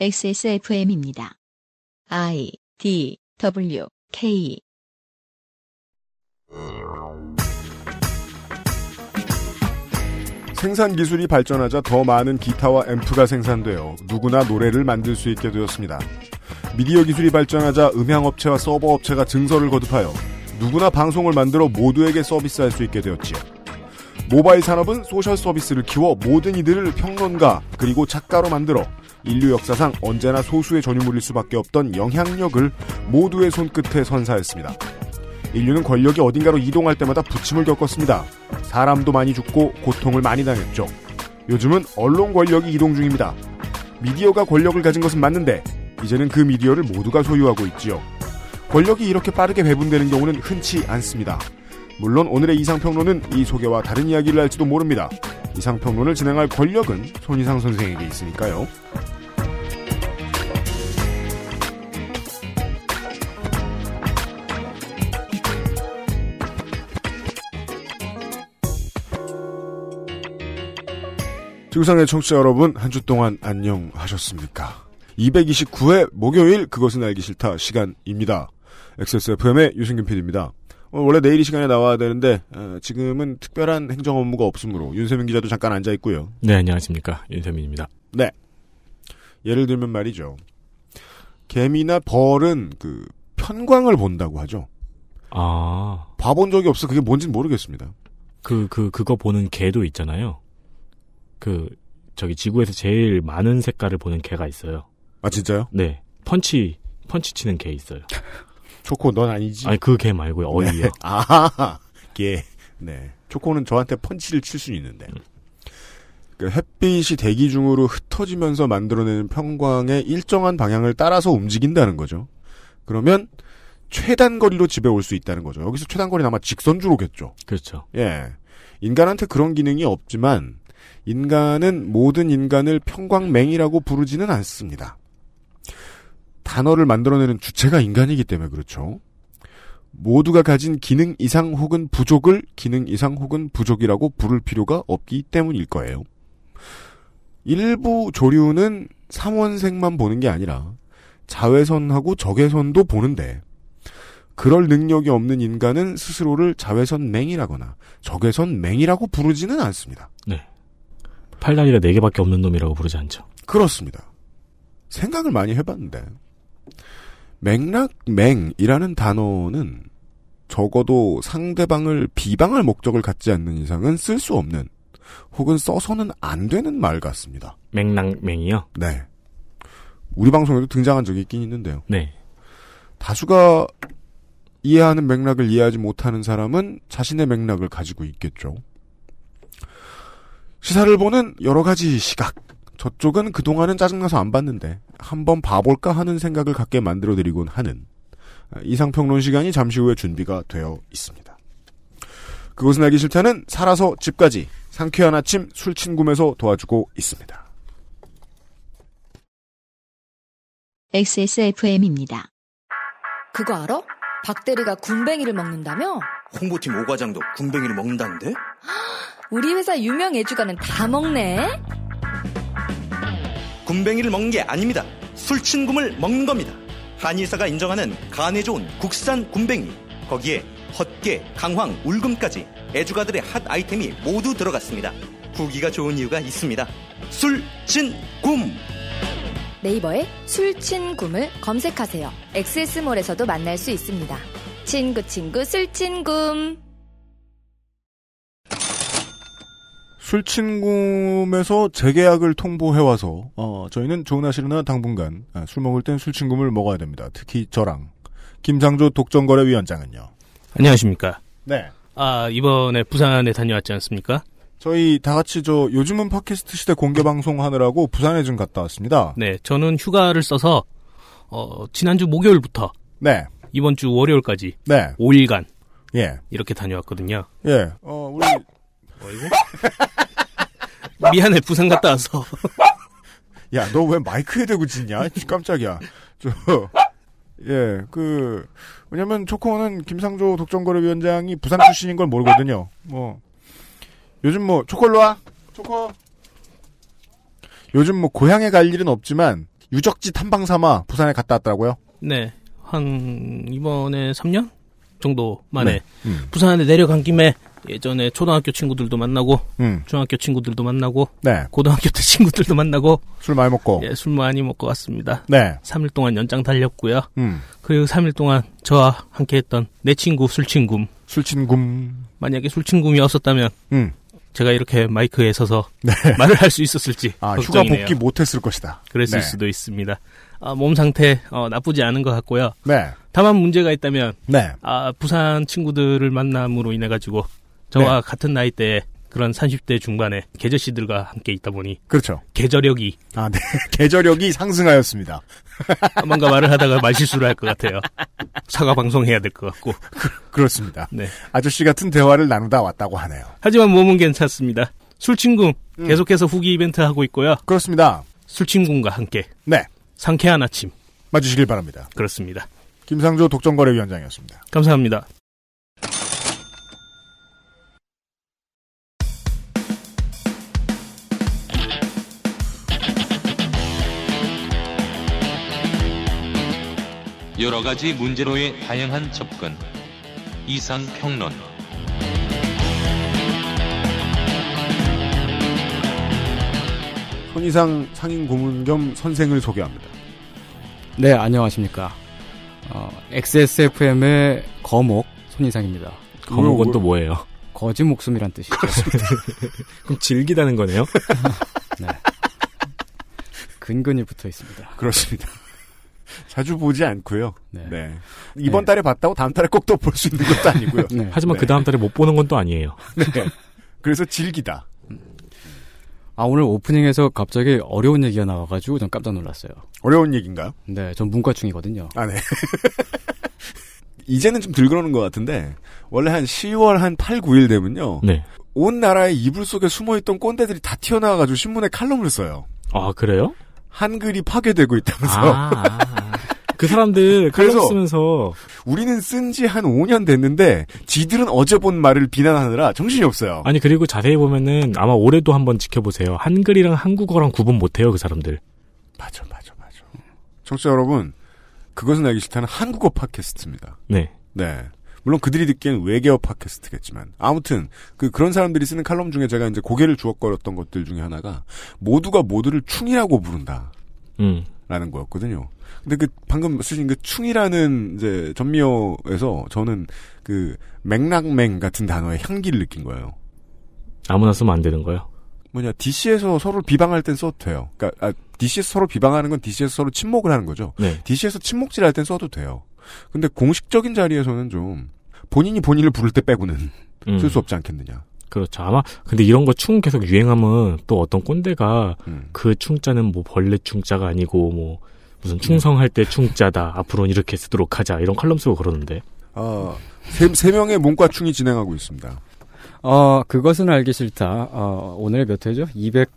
XSFM입니다. I D W K 생산 기술이 발전하자 더 많은 기타와 앰프가 생산되어 누구나 노래를 만들 수 있게 되었습니다. 미디어 기술이 발전하자 음향업체와 서버업체가 증서를 거듭하여 누구나 방송을 만들어 모두에게 서비스할 수 있게 되었지요. 모바일 산업은 소셜 서비스를 키워 모든 이들을 평론가 그리고 작가로 만들어 인류 역사상 언제나 소수의 전유물일 수밖에 없던 영향력을 모두의 손끝에 선사했습니다. 인류는 권력이 어딘가로 이동할 때마다 부침을 겪었습니다. 사람도 많이 죽고 고통을 많이 당했죠. 요즘은 언론 권력이 이동 중입니다. 미디어가 권력을 가진 것은 맞는데 이제는 그 미디어를 모두가 소유하고 있지요. 권력이 이렇게 빠르게 배분되는 경우는 흔치 않습니다. 물론 오늘의 이상평론은 이 소개와 다른 이야기를 할지도 모릅니다. 이상평론을 진행할 권력은 손희상 선생에게 있으니까요. 지구상의 청취자 여러분, 한 주 동안 안녕하셨습니까? 229회 목요일 그것은 알기 싫다 시간입니다. XSFM의 유승균 PD입니다. 원래 내일 이 시간에 나와야 되는데 어, 지금은 특별한 행정 업무가 없으므로 윤세민 기자도 잠깐 앉아 있고요. 네, 안녕하십니까. 윤세민입니다. 네. 예를 들면 말이죠. 개미나 벌은 그 편광을 본다고 하죠. 아, 봐본 적이 없어 그게 뭔지는 모르겠습니다. 그, 그, 그거 보는 개도 있잖아요. 그, 저기 지구에서 제일 많은 색깔을 보는 개가 있어요. 아 진짜요? 네. 펀치, 펀치 치는 개 있어요. 초코 넌 아니지? 아니, 그 개 말고요. 어이요. 네. 아, 개. 네. 초코는 저한테 펀치를 칠수 있는데. 그 햇빛이 대기 중으로 흩어지면서 만들어내는 평광의 일정한 방향을 따라서 움직인다는 거죠. 그러면 최단 거리로 집에 올 수 있다는 거죠. 여기서 최단 거리는 아마 직선주로겠죠. 그렇죠. 예. 인간한테 그런 기능이 없지만 인간은 모든 인간을 평광맹이라고 부르지는 않습니다. 단어를 만들어내는 주체가 인간이기 때문에 그렇죠. 모두가 가진 기능 이상 혹은 부족을 기능 이상 혹은 부족이라고 부를 필요가 없기 때문일 거예요. 일부 조류는 삼원색만 보는 게 아니라 자외선하고 적외선도 보는데 그럴 능력이 없는 인간은 스스로를 자외선맹이라거나 적외선맹이라고 부르지는 않습니다. 네. 팔다리가 네개밖에 없는 놈이라고 부르지 않죠. 그렇습니다. 생각을 많이 해봤는데 맥락맹이라는 단어는 적어도 상대방을 비방할 목적을 갖지 않는 이상은 쓸 수 없는 혹은 써서는 안 되는 말 같습니다. 맹랑맹이요? 네. 우리 방송에도 등장한 적이 있긴 있는데요. 네. 다수가 이해하는 맥락을 이해하지 못하는 사람은 자신의 맥락을 가지고 있겠죠. 시사를 보는 여러 가지 시각. 저쪽은 그동안은 짜증나서 안 봤는데 한번 봐볼까 하는 생각을 갖게 만들어드리곤 하는 이상평론 시간이 잠시 후에 준비가 되어 있습니다. 그것은 알기 싫다는 살아서 집까지 상쾌한 아침 술친구에서 도와주고 있습니다. XSFM입니다. 그거 알아? 박대리가 군뱅이를 먹는다며? 홍보팀 오과장도 군뱅이를 먹는다는데? 우리 회사 유명 애주가는 다 먹네? 군뱅이를 먹는 게 아닙니다. 술친굼을 먹는 겁니다. 한의사가 인정하는 간에 좋은 국산 군뱅이. 거기에 헛개, 강황, 울금까지 애주가들의 핫 아이템이 모두 들어갔습니다. 후기가 좋은 이유가 있습니다. 술친굼! 네이버에 술친굼을 검색하세요. 엑세스몰에서도 만날 수 있습니다. 친구 친구 술친굼. 술친굼에서 재계약을 통보해와서 어, 저희는 좋으나 싫으나 당분간 아, 술 먹을 땐 술친굼을 먹어야 됩니다. 특히 저랑 김상조 독점거래위원장은요. 안녕하십니까. 네. 아, 이번에 부산에 다녀왔지 않습니까? 저희 다 같이 저 요즘은 팟캐스트 시대 공개 방송 하느라고 부산에 좀 갔다 왔습니다. 네, 저는 휴가를 써서, 어, 지난주 목요일부터 네. 이번 주 월요일까지 네. 5일간 예. 이렇게 다녀왔거든요. 예. 어, 우리 어이구. 미안해, 부산 갔다 와서. 야, 너 왜 마이크에 대고 짖냐? 깜짝이야. 저, 예, 그, 왜냐면 초코는 김상조 독점거래위원장이 부산 출신인 걸 모르거든요. 뭐, 요즘 뭐, 초콜로 와? 초코? 요즘 뭐, 고향에 갈 일은 없지만, 유적지 탐방 삼아 부산에 갔다 왔더라고요. 네. 한 이번에 3년 정도 만에 네. 음. 부산에 내려간 김에 예전에 초등학교 친구들도 만나고 음. 중학교 친구들도 만나고 네. 고등학교 때 친구들도 만나고 술 많이 먹고. 예, 술 많이 먹고 왔습니다. 네. 3일 동안 연장 달렸고요. 음. 그리고 3일 동안 저와 함께 했던 내 친구 술친구 술친금. 만약에 술친구이 없었다면 음. 제가 이렇게 마이크에 서서 네. 말을 할 수 있었을지 아, 휴가. 복귀 못했을 것이다. 그랬을 네. 수도 있습니다. 아, 몸 상태 어, 나쁘지 않은 것 같고요. 네. 다만 문제가 있다면 네. 아, 부산 친구들을 만남으로 인해 가지고 저와 네. 같은 나이대에 그런 30대 중반의 계저씨들과 함께 있다 보니 그렇죠. 계저력이 아, 네. 계절력이 상승하였습니다. 뭔가 말을 하다가 말실수를 할 것 같아요. 사과 방송해야 될 것 같고. 그 렇습니다. 네. 아저씨 같은 대화를 나누다 왔다고 하네요. 하지만 몸은 괜찮습니다. 술친구 음. 계속해서 후기 이벤트 하고 있고요. 그렇습니다. 술친구과 함께 네. 상쾌한 아침 맞으시길 바랍니다. 그렇습니다. 김상조 독점거래위원장이었습니다. 감사합니다. 여러 가지 문제로의 다양한 접근. 이상 평론. 손이상 상임 고문 겸 선생을 소개합니다. 네, 안녕하십니까. 어, XSFM의 거목 손이상입니다. 거목은 또 뭐예요? 거짓 목숨이란 뜻이죠. 그럼 즐기다는 거네요? 네. 근근히 붙어 있습니다. 그렇습니다. 자주 보지 않고요. 네. 네. 이번 네. 달에 봤다고 다음 달에 꼭 또 볼 수 있는 것도 아니고요. 네. 하지만 네. 그 다음 달에 못 보는 건 또 아니에요. 네. 그래서 즐기다. 아, 오늘 오프닝에서 갑자기 어려운 얘기가 나와가지고 전 깜짝 놀랐어요. 어려운 얘기인가요? 네, 전 문과충이거든요. 아, 네. 이제는 좀 덜 그러는 것 같은데, 원래 한 10월 한 8, 9일 되면요. 네. 온 나라의 이불 속에 숨어있던 꼰대들이 다 튀어나와가지고 신문에 칼럼을 써요. 아, 그래요? 한글이 파괴되고 있다면서. 아, 아, 아. 그 사람들 그래서- 칼럼 쓰면서 우리는 쓴 지 한 5년 됐는데, 지들은 어제 본 말을 비난하느라 정신이 없어요. 아니 그리고 자세히 보면은 아마 올해도 한번 지켜보세요. 한글이랑 한국어랑 구분 못해요 그 사람들. 맞아, 맞아, 맞아. 청취자 여러분, 그것은 알기 싫다는 한국어 팟캐스트입니다. 네. 네. 물론 그들이 듣기엔 외계어 팟캐스트겠지만 아무튼 그 그런 사람들이 쓰는 칼럼 중에 제가 이제 고개를 주걱거렸던 것들 중에 하나가 모두가 모두를 충이라고 부른다라는 음. 거였거든요. 근데 그 방금 쓰신 그 충이라는 이제 전미어에서 저는 그 맥락맹 같은 단어의 향기를 느낀 거예요. 아무나 쓰면 안 되는 거요. 뭐냐 DC에서 서로 비방할 땐 써도 돼요. 그러니까 아, DC에서 서로 비방하는 건 DC에서 서로 침묵을 하는 거죠. 네. DC에서 침묵질할 땐 써도 돼요. 근데 공식적인 자리에서는 좀 본인이 본인을 부를 때 빼고는 음. 쓸수 없지 않겠느냐. 그렇죠. 아마 근데 이런 거 충 계속 유행하면 또 어떤 꼰대가 음. 그 충자는 뭐 벌레 충자가 아니고 뭐 무슨 충성할 때 충자다. 앞으로는 이렇게 쓰도록 하자. 이런 칼럼 쓰고 그러는데. 아, 세, 세 명의 문과충이 진행하고 있습니다. 어, 그것은 알기 싫다. 어, 오늘 몇 회죠? 220,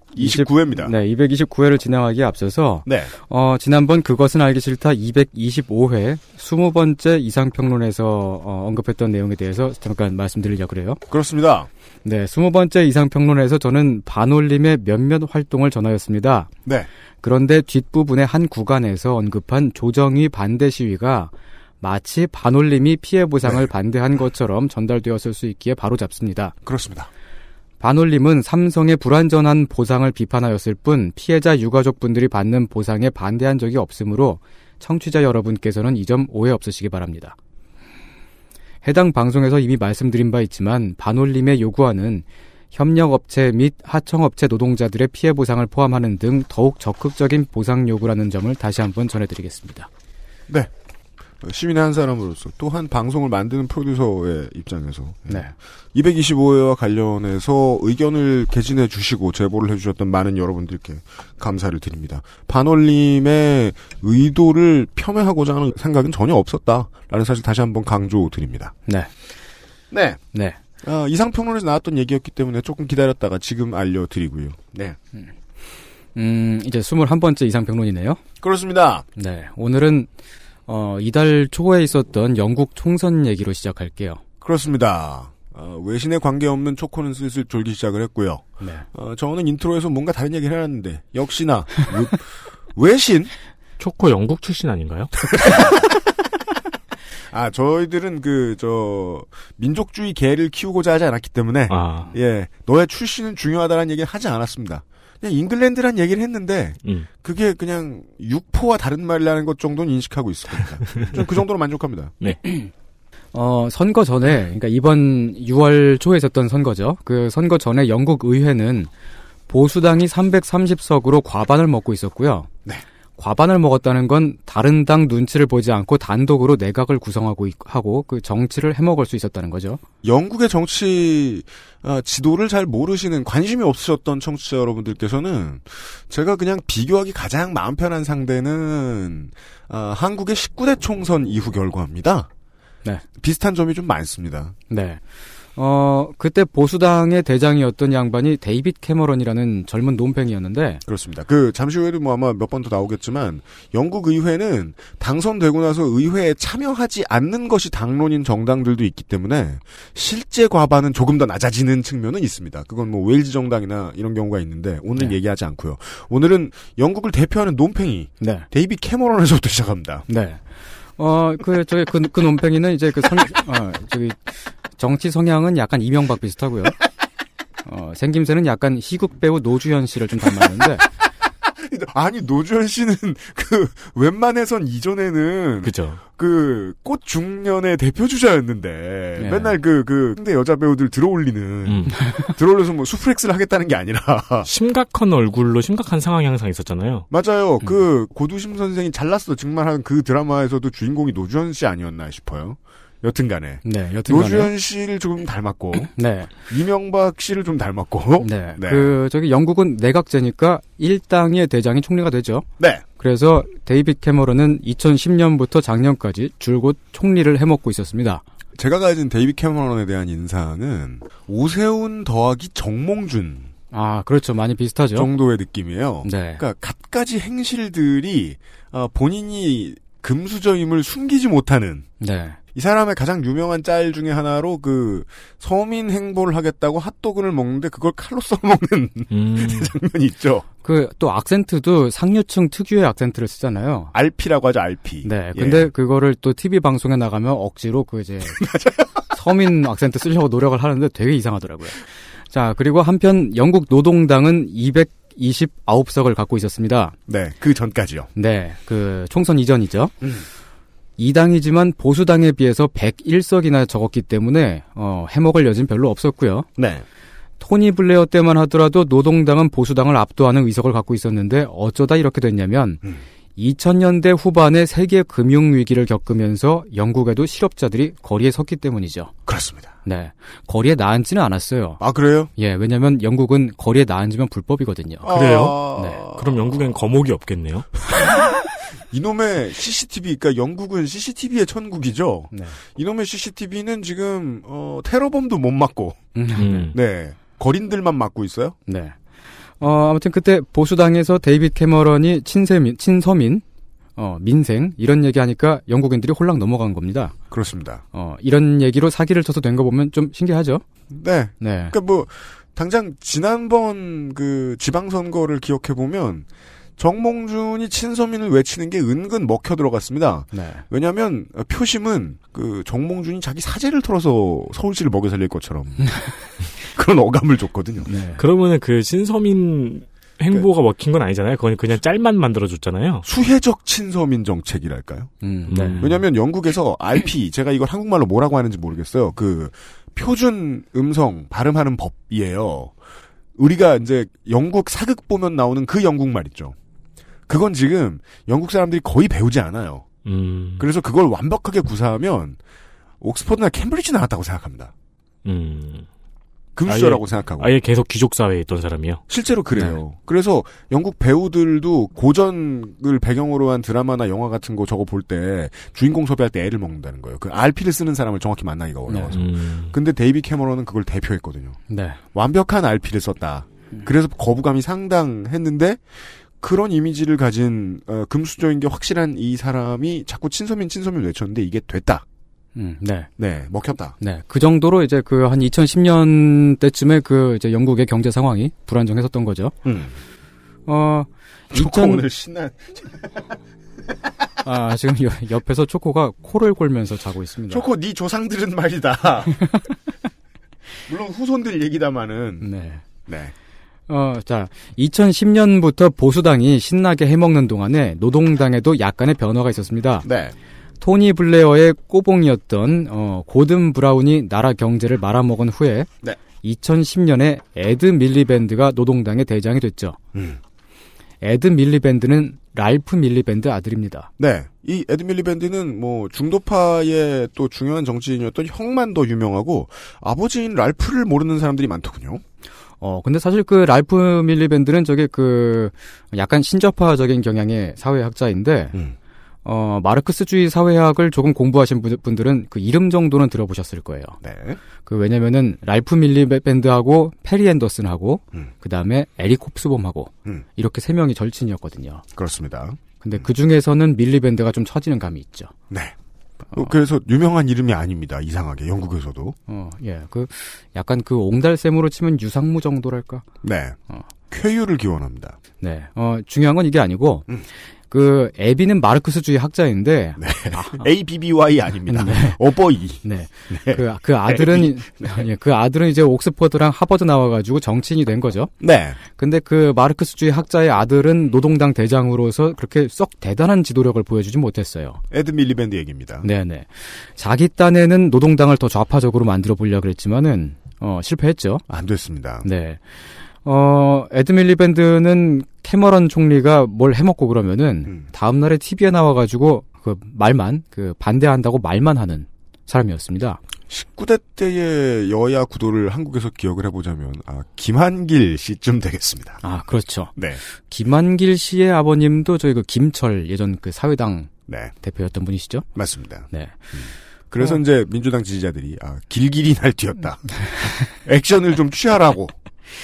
29회입니다. 네, 229회를 진행하기에 앞서서 네. 어, 지난번 그것은 알기 싫다 225회 20번째 이상평론에서 어, 언급했던 내용에 대해서 잠깐 말씀드리려고 그래요. 그렇습니다. 네, 20번째 이상평론에서 저는 반올림의 몇몇 활동을 전하였습니다. 네. 그런데 뒷부분의 한 구간에서 언급한 조정위 반대 시위가 마치 반올림이 피해 보상을 네. 반대한 것처럼 전달되었을 수 있기에 바로 잡습니다. 그렇습니다. 반올림은 삼성의 불완전한 보상을 비판하였을 뿐 피해자 유가족분들이 받는 보상에 반대한 적이 없으므로 청취자 여러분께서는 이 점 오해 없으시기 바랍니다. 해당 방송에서 이미 말씀드린 바 있지만 반올림의 요구안은 협력업체 및 하청업체 노동자들의 피해 보상을 포함하는 등 더욱 적극적인 보상 요구라는 점을 다시 한번 전해드리겠습니다. 네. 시민의 한 사람으로서 또한 방송을 만드는 프로듀서의 입장에서 네. 225회와 관련해서 의견을 개진해 주시고 제보를 해주셨던 많은 여러분들께 감사를 드립니다. 반올림의 의도를 폄훼하고자 하는 생각은 전혀 없었다라는 사실 다시 한번 강조드립니다. 네. 네. 네. 아, 이상평론에서 나왔던 얘기였기 때문에 조금 기다렸다가 지금 알려드리고요. 네. 음, 이제 21번째 이상평론이네요. 그렇습니다. 네. 오늘은 어, 이달 초에 있었던 영국 총선 얘기로 시작할게요. 그렇습니다. 어, 외신에 관계없는 초코는 슬슬 졸기 시작을 했고요. 네. 어, 저는 intro에서 뭔가 다른 얘기를 해놨는데 역시나 외신 초코 영국 출신 아닌가요? 아 저희들은 그 저 민족주의 개를 키우고자 하지 않았기 때문에 아, 예 너의 출신은 중요하다는 얘기는 하지 않았습니다. 그냥 잉글랜드란 얘기를 했는데 음. 그게 그냥 육포와 다른 말이라는 것 정도는 인식하고 있을 겁니다. 좀그 정도로 만족합니다. 어, 선거 전에, 그러니까 이번 6월 초에 있었던 선거죠. 그 선거 전에 영국 의회는 보수당이 330석으로 과반을 먹고 있었고요. 네. 과반을 먹었다는 건 다른 당 눈치를 보지 않고 단독으로 내각을 구성하고 있- 하고 그 정치를 해먹을 수 있었다는 거죠. 영국의 정치 아, 지도를 잘 모르시는 관심이 없으셨던 청취자 여러분들께서는 제가 그냥 비교하기 가장 마음 편한 상대는 아, 한국의 19대 총선 이후 결과입니다. 네. 비슷한 점이 좀 많습니다. 네. 어, 그때 보수당의 대장이었던 양반이 데이빗 캐머런이라는 젊은 논팽이였는데, 그렇습니다. 그 잠시 후에도 뭐 아마 몇 번 더 나오겠지만 영국 의회는 당선되고 나서 의회에 참여하지 않는 것이 당론인 정당들도 있기 때문에 실제 과반은 조금 더 낮아지는 측면은 있습니다. 그건 뭐 웨일즈 정당이나 이런 경우가 있는데 오늘 네. 얘기하지 않고요. 오늘은 영국을 대표하는 논팽이 네. 데이빗 캐머런에서부터 시작합니다. 네. 어, 그, 저기, 그, 그 논팽이는 이제 그 성, 어, 저기, 정치 성향은 약간 이명박 비슷하고요. 어, 생김새는 약간 희극 배우 노주현 씨를 좀 닮았는데, 아니 노주현 씨는 그 웬만해선 이전에는 그죠. 그꽃 중년의 대표 주자였는데 네. 맨날 그그 상대 여자 배우들 들어올리는 음. 들어올려서 뭐 수프렉스를 하겠다는 게 아니라 심각한 얼굴로 심각한 상황이 항상 있었잖아요. 맞아요. 음. 그 고두심 선생이 잘났어 정말 한 그 드라마에서도 주인공이 노주현 씨 아니었나 싶어요. 여튼간에 네, 여튼. 노주현 씨를 조금 닮았고 네. 이명박 씨를 좀 닮았고 네. 네. 그, 저기 영국은 내각제니까 1당의 대장이 총리가 되죠. 네. 그래서 데이빗 캐머런은 2010년부터 작년까지 줄곧 총리를 해먹고 있었습니다. 제가 가진 데이비 캐머런에 대한 인상은 오세훈 더하기 정몽준 아, 그렇죠. 많이 비슷하죠. 정도의 느낌이에요. 네. 그러니까 갖가지 행실들이 어, 본인이 금수저임을 숨기지 못하는 네. 이 사람의 가장 유명한 짤 중에 하나로 그 서민 행보를 하겠다고 핫도그를 먹는데 그걸 칼로 써먹는 음. 장면이 있죠. 그, 또 악센트도 상류층 특유의 악센트를 쓰잖아요. RP라고 하죠, RP. 네. 예. 근데 그거를 또 TV 방송에 나가면 억지로 그 이제 서민 악센트 쓰려고 노력을 하는데 되게 이상하더라고요. 자, 그리고 한편 영국 노동당은 229석을 갖고 있었습니다. 네, 그 전까지요. 네. 그 총선 이전이죠. 음. 이 당이지만 보수당에 비해서 101석이나 적었기 때문에 어, 해먹을 여진 별로 없었고요. 네. 토니 블레어 때만 하더라도 노동당은 보수당을 압도하는 의석을 갖고 있었는데 어쩌다 이렇게 됐냐면 음. 2000년대 후반에 세계 금융 위기를 겪으면서 영국에도 실업자들이 거리에 섰기 때문이죠. 그렇습니다. 네. 거리에 나앉지는 않았어요. 아, 그래요? 예, 왜냐면 영국은 거리에 나앉으면 불법이거든요. 그래요? 아, 네. 그럼 영국엔 거목이 없겠네요. 이놈의 CCTV, 그러니까 영국은 CCTV의 천국이죠. 네. 이놈의 CCTV는 지금 어, 테러범도 못 막고, 음. 네, 거린들만 막고 있어요. 네. 어, 아무튼 그때 보수당에서 데이빗 캐머런이 친세민, 친서민, 어, 민생, 이런 얘기 하니까 영국인들이 홀랑 넘어간 겁니다. 그렇습니다. 어, 이런 얘기로 사기를 쳐서 된 거 보면 좀 신기하죠? 네, 네. 그러니까 뭐 당장 지난번 그 지방선거를 기억해 보면 정몽준이 친서민을 외치는 게 은근 먹혀 들어갔습니다. 네. 왜냐하면 표심은 그 정몽준이 자기 사제를 털어서 서울시를 먹여 살릴 것처럼 그런 어감을 줬거든요. 네. 그러면은 그 신서민 행보가 먹힌 건 아니잖아요. 그건 그냥 짤만 만들어줬잖아요. 수혜적 친서민 정책이랄까요? 음, 음. 네. 왜냐하면 영국에서 RP 제가 이걸 한국말로 뭐라고 하는지 모르겠어요. 그 표준 음성 발음하는 법이에요. 우리가 이제 영국 사극 보면 나오는 그 영국 말 있죠. 그건 지금 영국 사람들이 거의 배우지 않아요. 음. 그래서 그걸 완벽하게 구사하면 옥스퍼드나 캠브리지 나왔다고 생각합니다. 음. 금수저라고 생각하고. 아예 계속 귀족 사회에 있던 사람이요. 실제로 그래요. 그래서 영국 배우들도 고전을 배경으로 한 드라마나 영화 같은 거 저거 볼 때 주인공 섭외할 때 애를 먹는다는 거예요. 그 RP를 쓰는 사람을 정확히 만나기가 어려워서. 음. 근데 데이비 캐머런은 그걸 대표했거든요. 네. 완벽한 RP를 썼다. 그래서 거부감이 상당했는데 그런 이미지를 가진 어, 금수저인 게 확실한 이 사람이 자꾸 친서민 친서민 외쳤는데 이게 됐다. 음, 네. 네, 먹혔다. 네. 그 정도로 이제 그 한 2010년 때쯤에 그 이제 영국의 경제 상황이 불안정했었던 거죠. 음. 어, 초코 2000 오늘 신나. 아, 지금 여- 옆에서 초코가 코를 골면서 자고 있습니다. 초코 네 조상들은 말이다. 물론 후손들 얘기다마는. 네. 네. 어, 자, 2010년부터 보수당이 신나게 해먹는 동안에 노동당에도 약간의 변화가 있었습니다. 네. 토니 블레어의 꼬봉이었던 어, 고든 브라운이 나라 경제를 말아먹은 후에 네. 2010년에 에드 밀리밴드가 노동당의 대장이 됐죠. 음. 에드 밀리밴드는 랄프 밀리밴드 아들입니다. 네. 이 에드 밀리밴드는 뭐 중도파의 또 중요한 정치인이었던 형만 더 유명하고 아버지인 랄프를 모르는 사람들이 많더군요. 어, 근데 사실 그 랄프 밀리밴드는 저게 그 약간 신접화적인 경향의 사회학자인데 음. 어, 마르크스주의 사회학을 조금 공부하신 분- 분들은 그 이름 정도는 들어보셨을 거예요. 네. 그 왜냐면은 랄프 밀리밴드하고 페리 앤더슨하고 음. 그 다음에 에릭 홉스봄하고 음. 이렇게 세 명이 절친이었거든요. 그렇습니다. 근데 그 중에서는 밀리밴드가 좀 처지는 감이 있죠. 네. 어, 그래서 유명한 이름이 아닙니다. 이상하게 영국에서도. 어, 예. 그 약간 그 옹달샘으로 치면 유상무 정도랄까? 네. 어. 쾌유를 기원합니다. 네. 어, 중요한 건 이게 아니고 음. 그 에비는 마르크스주의 학자인데 네. ABBY 아닙니다. 네. 어버이. 네. 그, 그 아들은, 예, 그 아들은 이제 옥스퍼드랑 하버드 나와가지고 정치인이 된 거죠. 네. 근데 그 마르크스주의 학자의 아들은 노동당 대장으로서 그렇게 썩 대단한 지도력을 보여주지 못했어요. 에드 밀리밴드 얘기입니다. 네네. 자기 딴에는 노동당을 더 좌파적으로 만들어 보려고 그랬지만은, 어, 실패했죠. 안 됐습니다. 네. 어, 에드 밀리밴드는 캐머런 총리가 뭘 해먹고 그러면은, 음. 다음날에 TV에 나와가지고, 그 말만, 그 반대한다고 말만 하는 사람이었습니다. 19대 때의 여야 구도를 한국에서 기억을 해보자면 아, 김한길 씨쯤 되겠습니다. 아, 그렇죠. 네. 김한길 씨의 아버님도 저희 그 김철 예전 그 사회당 네. 대표였던 분이시죠? 맞습니다. 네. 그래서 어. 이제 민주당 지지자들이 아, 길길이 날뛰었다. 액션을 좀 취하라고.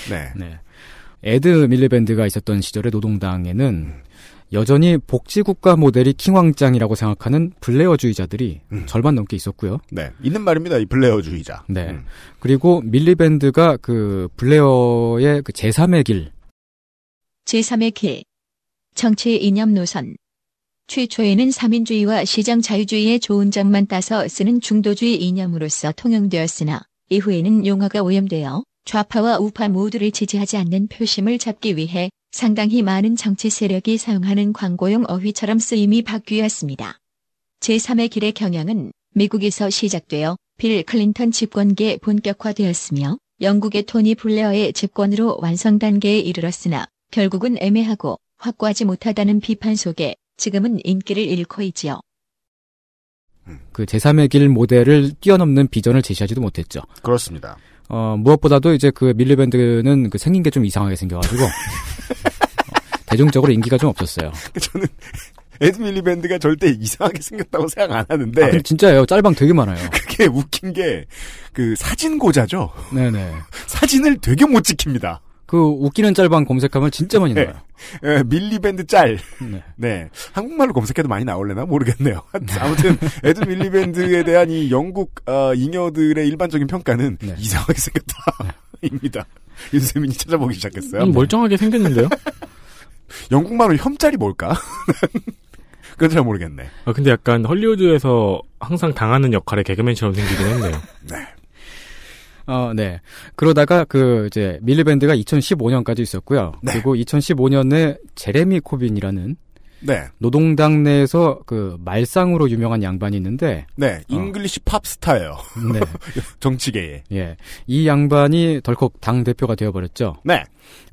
네. 네. 에드 밀리밴드가 있었던 시절의 노동당에는 여전히 복지국가 모델이 킹왕짱이라고 생각하는 블레어주의자들이 음. 절반 넘게 있었고요. 네. 있는 말입니다. 이 블레어주의자. 네. 음. 그리고 밀리밴드가 그 블레어의 그 제3의 길, 제3의 길. 정치 이념 노선. 최초에는 사민주의와 시장 자유주의의 좋은 점만 따서 쓰는 중도주의 이념으로서 통용되었으나 이후에는 용어가 오염되어 좌파와 우파 모두를 지지하지 않는 표심을 잡기 위해 상당히 많은 정치 세력이 사용하는 광고용 어휘처럼 쓰임이 바뀌었습니다. 제3의 길의 경향은 미국에서 시작되어 빌 클린턴 집권기에 본격화되었으며 영국의 토니 블레어의 집권으로 완성 단계에 이르렀으나 결국은 애매하고 확고하지 못하다는 비판 속에 지금은 인기를 잃고 있지요. 그 제3의 길 모델을 뛰어넘는 비전을 제시하지도 못했죠. 그렇습니다. 어, 무엇보다도 이제 그 밀리밴드는 그 생긴 게 좀 이상하게 생겨가지고 어, 대중적으로 인기가 좀 없었어요. 저는 에드 밀리밴드가 절대 이상하게 생겼다고 생각 안 하는데 아, 진짜예요. 짤방 되게 많아요. 그게 웃긴 게 그 사진 고자죠. 네네. 사진을 되게 못 지킵니다. 그 웃기는 짤방 검색하면 진짜 많이 네. 나와요. 예, 밀리밴드 짤. 네. 네. 한국말로 검색해도 많이 나올래나 모르겠네요. 아무튼 에드 밀리밴드에 대한 이 영국 어, 잉여들의 일반적인 평가는 네. 이상하게 생겼다입니다. 윤세민이 찾아보기 시작했어요. 음, 멀쩡하게 생겼는데요? 영국말로 혐짤이 뭘까? 그건 잘 모르겠네. 아, 근데 약간 헐리우드에서 항상 당하는 역할의 개그맨처럼 생기긴 했네요. 네. 어, 네. 그러다가 그 이제 밀리밴드가 2015년까지 있었고요. 네. 그리고 2015년에 제레미 코빈이라는 네. 노동당 내에서 그 말상으로 유명한 양반이 있는데 네. 어. English 팝스타예요. 네. 정치계에. 예. 이 양반이 덜컥 당 대표가 되어 버렸죠. 네.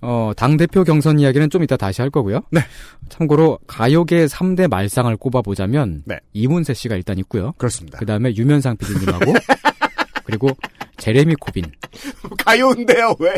어, 당 대표 경선 이야기는 좀 이따 다시 할 거고요. 네. 참고로 가요계 3대 말상을 꼽아 보자면 네. 이문세 씨가 일단 있고요. 그렇습니다. 그다음에 유면상 PD님하고 그리고 제레미 코빈. 가요인데요, 왜?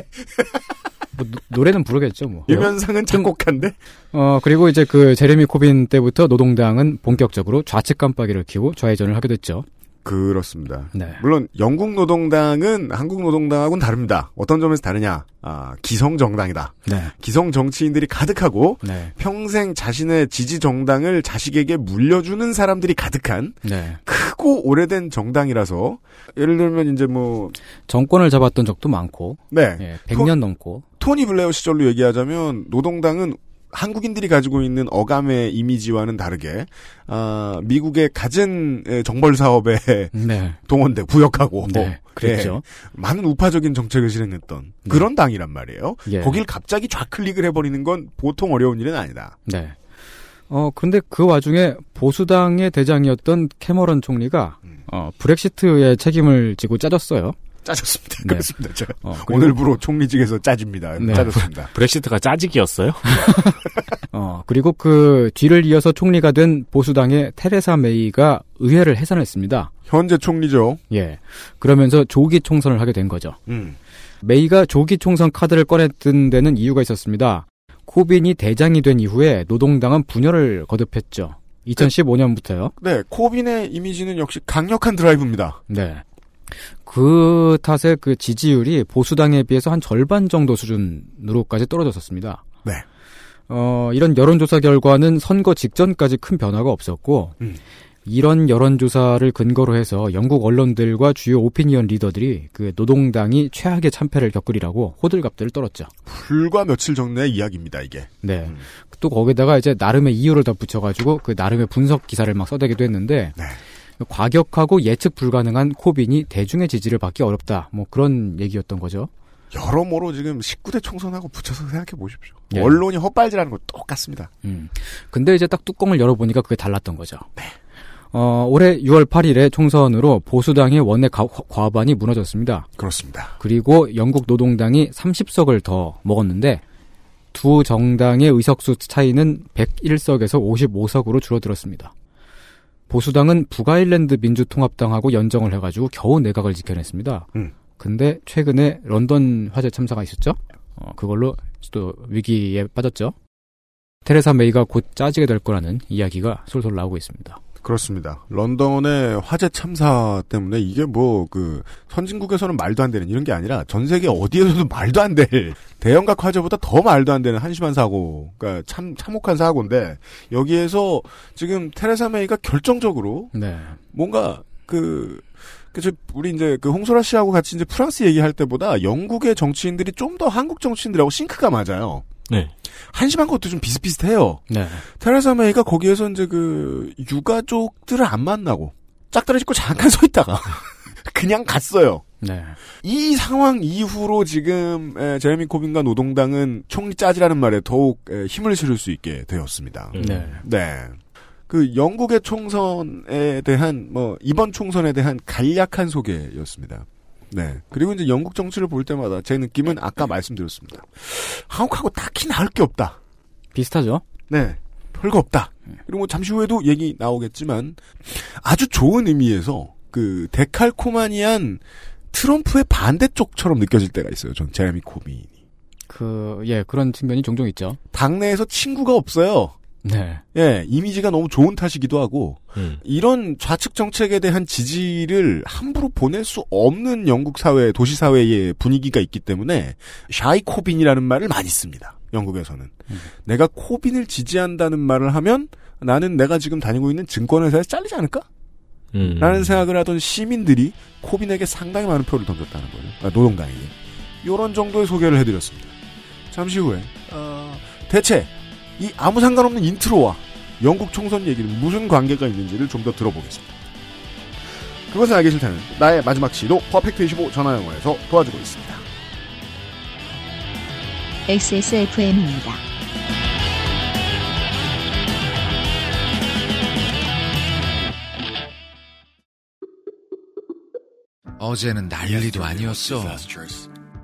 뭐 노- 노래는 부르겠죠, 뭐. 유면상은 작곡한데? 어, 그리고 이제 그 제레미 코빈 때부터 노동당은 본격적으로 좌측 깜빡이를 켜고 좌회전을 하게 됐죠. 그렇습니다. 네. 물론 영국 노동당은 한국 노동당하고는 다릅니다. 어떤 점에서 다르냐? 아, 기성 정당이다. 네. 기성 정치인들이 가득하고 네. 평생 자신의 지지 정당을 자식에게 물려주는 사람들이 가득한 네. 크고 오래된 정당이라서 예를 들면 이제 뭐 정권을 잡았던 적도 많고, 네. 예, 100년 넘고, 토니 블레어 시절로 얘기하자면 노동당은 한국인들이 가지고 있는 어감의 이미지와는 다르게 아, 미국의 에, 정벌 사업에 네. 동원돼 부역하고 네, 그랬죠. 예, 많은 우파적인 정책을 실행했던 그런 당이란 말이에요. 예. 거길 갑자기 좌클릭을 해버리는 건 보통 어려운 일은 아니다. 네. 어, 근데 그 와중에 보수당의 대장이었던 캐머런 총리가 음. 어, 브렉시트의 책임을 지고 짜졌어요. 짜졌습니다. 네. 그렇습니다. 제가 어, 그리고- 오늘부로 총리직에서 짜집니다. 네. 짜졌습니다. 브렉시트가 짜직이었어요? 어, 그리고 그 뒤를 이어서 총리가 된 보수당의 테레사 메이가 의회를 해산했습니다. 현재 총리죠. 예. 그러면서 조기 총선을 하게 된 거죠. 음. 메이가 조기 총선 카드를 꺼냈던 데는 이유가 있었습니다. 코빈이 대장이 된 이후에 노동당은 분열을 거듭했죠. 2015년부터요. 네, 코빈의 이미지는 역시 강력한 드라이브입니다. 네. 그 탓에 그 지지율이 보수당에 비해서 한 절반 정도 수준으로까지 떨어졌었습니다. 네. 어, 이런 여론조사 결과는 선거 직전까지 큰 변화가 없었고, 음. 이런 여론조사를 근거로 해서 영국 언론들과 주요 오피니언 리더들이 그 노동당이 최악의 참패를 겪으리라고 호들갑들을 떨었죠. 불과 며칠 전의 이야기입니다, 이게. 네. 음. 또 거기다가 이제 나름의 이유를 덧붙여가지고 그 나름의 분석 기사를 막 써대기도 했는데, 네. 과격하고 예측 불가능한 코빈이 대중의 지지를 받기 어렵다. 뭐 그런 얘기였던 거죠. 여러모로 지금 19대 총선하고 붙여서 생각해 보십시오. 예. 언론이 헛발질하는 거 똑같습니다. 음. 근데 이제 딱 뚜껑을 열어보니까 그게 달랐던 거죠. 어, 올해 6월 8일에 총선으로 보수당의 원내 가- 과반이 무너졌습니다. 그렇습니다. 그리고 영국 노동당이 30석을 더 먹었는데 두 정당의 의석수 차이는 101석에서 55석으로 줄어들었습니다. 보수당은 북아일랜드 민주통합당하고 연정을 해가지고 겨우 내각을 지켜냈습니다. 음. 근데 최근에 런던 화재 참사가 있었죠? 어, 그걸로 또 위기에 빠졌죠? 테레사 메이가 곧 짜지게 될 거라는 이야기가 솔솔 나오고 있습니다. 그렇습니다. 런던의 화재 참사 때문에 이게 뭐 그 선진국에서는 말도 안 되는 이런 게 아니라 전 세계 어디에서도 말도 안 될 대형각 화재보다 더 말도 안 되는 한심한 사고, 그러니까 참 참혹한 사고인데 여기에서 지금 테레사 메이가 결정적으로 네. 뭔가 그, 그, 저, 우리 이제 그 홍소라 씨하고 같이 이제 프랑스 얘기할 때보다 영국의 정치인들이 좀 더 한국 정치인들하고 싱크가 맞아요. 네. 한심한 것도 좀 비슷비슷해요. 네. 테레사 메이가 거기에서 이제 그 유가족들을 안 만나고 짝다리 짚고 잠깐 서 있다가 그냥 갔어요. 네. 이 상황 이후로 지금 에, 제레미 코빈과 노동당은 총리 짜지라는 말에 더욱 에, 힘을 실을 수 있게 되었습니다. 음. 네. 네. 그 영국의 총선에 대한 뭐 이번 총선에 대한 간략한 소개였습니다. 네. 그리고 이제 영국 정치를 볼 때마다 제 느낌은 아까 말씀드렸습니다. 한국하고 딱히 나을 게 없다. 비슷하죠? 네. 별거 없다. 그리고 뭐 잠시 후에도 얘기 나오겠지만 아주 좋은 의미에서 그 데칼코마니안 트럼프의 반대쪽처럼 느껴질 때가 있어요. 전 제레미 코빈이. 그, 예, 그런 측면이 종종 있죠. 당내에서 친구가 없어요. 네. 예, 이미지가 너무 좋은 탓이기도 하고 음. 이런 좌측 정책에 대한 지지를 함부로 보낼 수 없는 영국 사회, 도시 사회의 분위기가 있기 때문에 샤이 코빈이라는 말을 많이 씁니다. 영국에서는 내가 코빈을 지지한다는 말을 하면 나는 내가 지금 다니고 있는 증권회사에서 잘리지 않을까? 음. 라는 생각을 하던 시민들이 코빈에게 상당히 많은 표를 던졌다는 거예요. 아, 노동당에게. 요런 정도의 소개를 해드렸습니다. 잠시 후에 어, 대체 이 아무 상관없는 인트로와 영국 총선 얘기는 무슨 관계가 있는지를 좀 더 들어보겠습니다. 그것은 알기 싫다는 나의 마지막 시도 퍼펙트25 전화영어에서 도와주고 있습니다. XSFM입니다. 어제는 난리도 아니었어.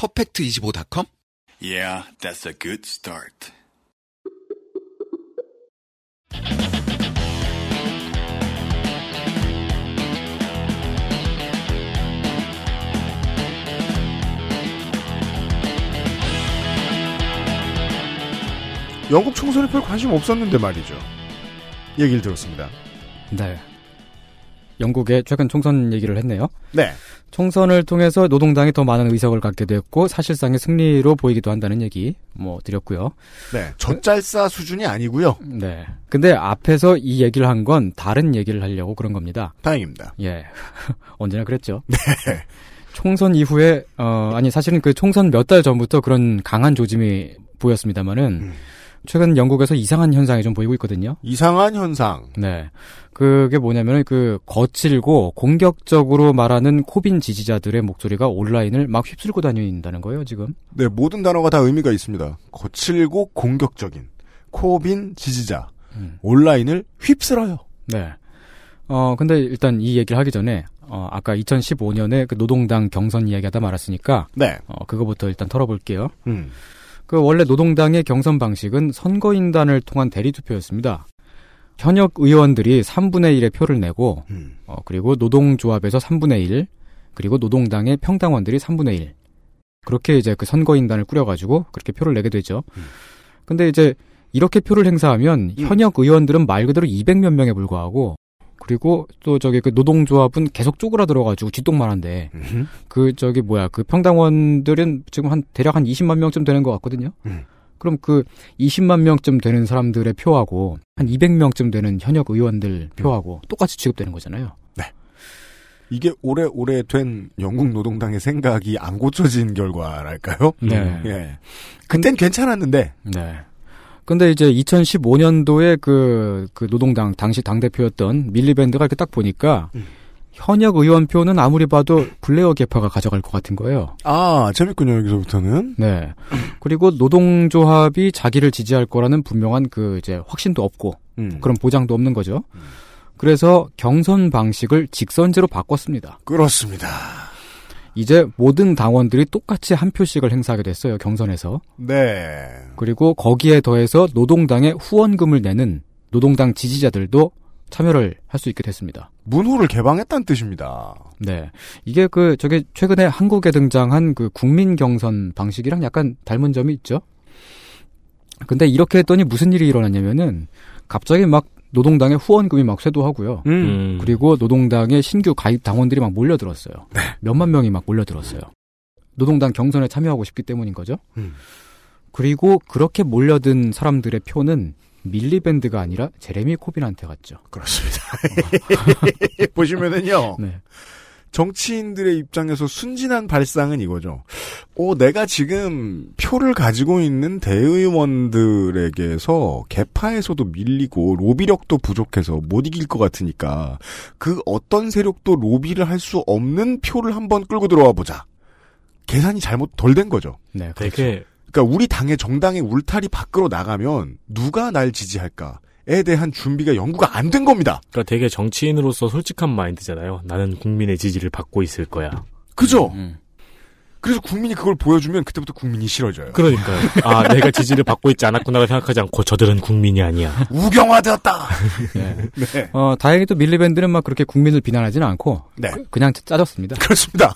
퍼펙트25.com? Yeah, that's a good start. 영국 총선에 별 관심 없었는데 말이죠. 얘기를 들었습니다. 네. 영국의 최근 총선 얘기를 했네요. 네. 총선을 통해서 노동당이 더 많은 의석을 갖게 됐고 사실상의 승리로 보이기도 한다는 얘기 뭐 드렸고요. 네. 젖잘싸 수준이 아니고요. 네. 근데 앞에서 이 얘기를 한 건 다른 얘기를 하려고 그런 겁니다. 다행입니다. 예. 언제나 그랬죠. 네. 총선 이후에 어 아니 사실은 그 총선 몇 달 전부터 그런 강한 조짐이 보였습니다만은 음. 최근 영국에서 이상한 현상이 좀 보이고 있거든요. 이상한 현상. 네. 그게 뭐냐면은 그 거칠고 공격적으로 말하는 코빈 지지자들의 목소리가 온라인을 막 휩쓸고 다닌다는 거예요, 지금. 네, 모든 단어가 다 의미가 있습니다. 거칠고 공격적인 코빈 지지자. 음. 온라인을 휩쓸어요. 네. 어, 근데 일단 이 얘기를 하기 전에 어, 아까 2015년에 그 노동당 경선 이야기하다 말았으니까 네. 어, 그거부터 일단 털어볼게요. 음. 그 원래 노동당의 경선 방식은 선거인단을 통한 대리 투표였습니다. 현역 의원들이 3분의 1의 표를 내고 음. 어, 그리고 노동조합에서 3분의 1 그리고 노동당의 평당원들이 3분의 1 그렇게 이제 그 선거인단을 꾸려가지고 그렇게 표를 내게 되죠. 근데 이제 이렇게 표를 행사하면 현역 의원들은 말 그대로 200몇 명에 불과하고 그리고 또 저기 그 노동조합은 계속 쪼그라들어가지고 쥐똥만한데 음. 그 저기 뭐야 그 평당원들은 지금 한 대략 한 20만 명쯤 되는 것 같거든요. 음. 그럼 그 20만 명쯤 되는 사람들의 표하고 한 200명쯤 되는 현역 의원들 표하고 똑같이 취급되는 거잖아요. 이게 오래오래 된 영국 노동당의 생각이 안 고쳐진 결과랄까요? 네. 예. 그땐 괜찮았는데. 네. 근데 이제 2015년도에 그, 그 노동당, 당시 당대표였던 밀리밴드가 이렇게 딱 보니까, 현역 의원표는 아무리 봐도 블레어 계파가 가져갈 것 같은 거예요. 아, 재밌군요, 여기서부터는. 네. 그리고 노동조합이 자기를 지지할 거라는 분명한 그 이제 확신도 없고, 음. 그런 보장도 없는 거죠. 그래서 경선 방식을 직선제로 바꿨습니다. 그렇습니다. 이제 모든 당원들이 똑같이 한 표씩을 행사하게 됐어요, 경선에서. 네. 그리고 거기에 더해서 노동당에 후원금을 내는 노동당 지지자들도 참여를 할 수 있게 됐습니다. 문호를 개방했다는 뜻입니다. 네. 이게 그, 저게 최근에 한국에 등장한 그 국민 경선 방식이랑 약간 닮은 점이 있죠? 근데 이렇게 했더니 무슨 일이 일어났냐면은 갑자기 막 노동당의 후원금이 막 쇄도하고요. 음. 그리고 노동당의 신규 가입 당원들이 막 몰려들었어요. 몇만 명이 막 몰려들었어요. 노동당 경선에 참여하고 싶기 때문인 거죠. 음. 그리고 그렇게 몰려든 사람들의 표는 밀리밴드가 아니라 제레미 코빈한테 갔죠. 그렇습니다. 보시면은요. 네. 정치인들의 입장에서 순진한 발상은 이거죠. 어, 내가 지금 표를 가지고 있는 대의원들에게서 개파에서도 밀리고 로비력도 부족해서 못 이길 것 같으니까 그 어떤 세력도 로비를 할 수 없는 표를 한번 끌고 들어와 보자. 계산이 잘못 덜 된 거죠. 네, 되게 그러니까 우리 당의 정당의 울타리 밖으로 나가면 누가 날 지지할까 에 대한 준비가 연구가 안 된 겁니다. 그러니까 되게 정치인으로서 솔직한 마인드잖아요. 나는 국민의 지지를 받고 있을 거야. 그죠? 음. 그래서 국민이 그걸 보여주면 그때부터 국민이 싫어져요. 그러니까요. 아, 내가 지지를 받고 있지 않았구나가 생각하지 않고 저들은 국민이 아니야. 우경화되었다. 네. 네. 어, 다행히 또 밀리밴드는 막 그렇게 국민을 비난하지는 않고 네. 그- 그냥 짜졌습니다. 그렇습니다.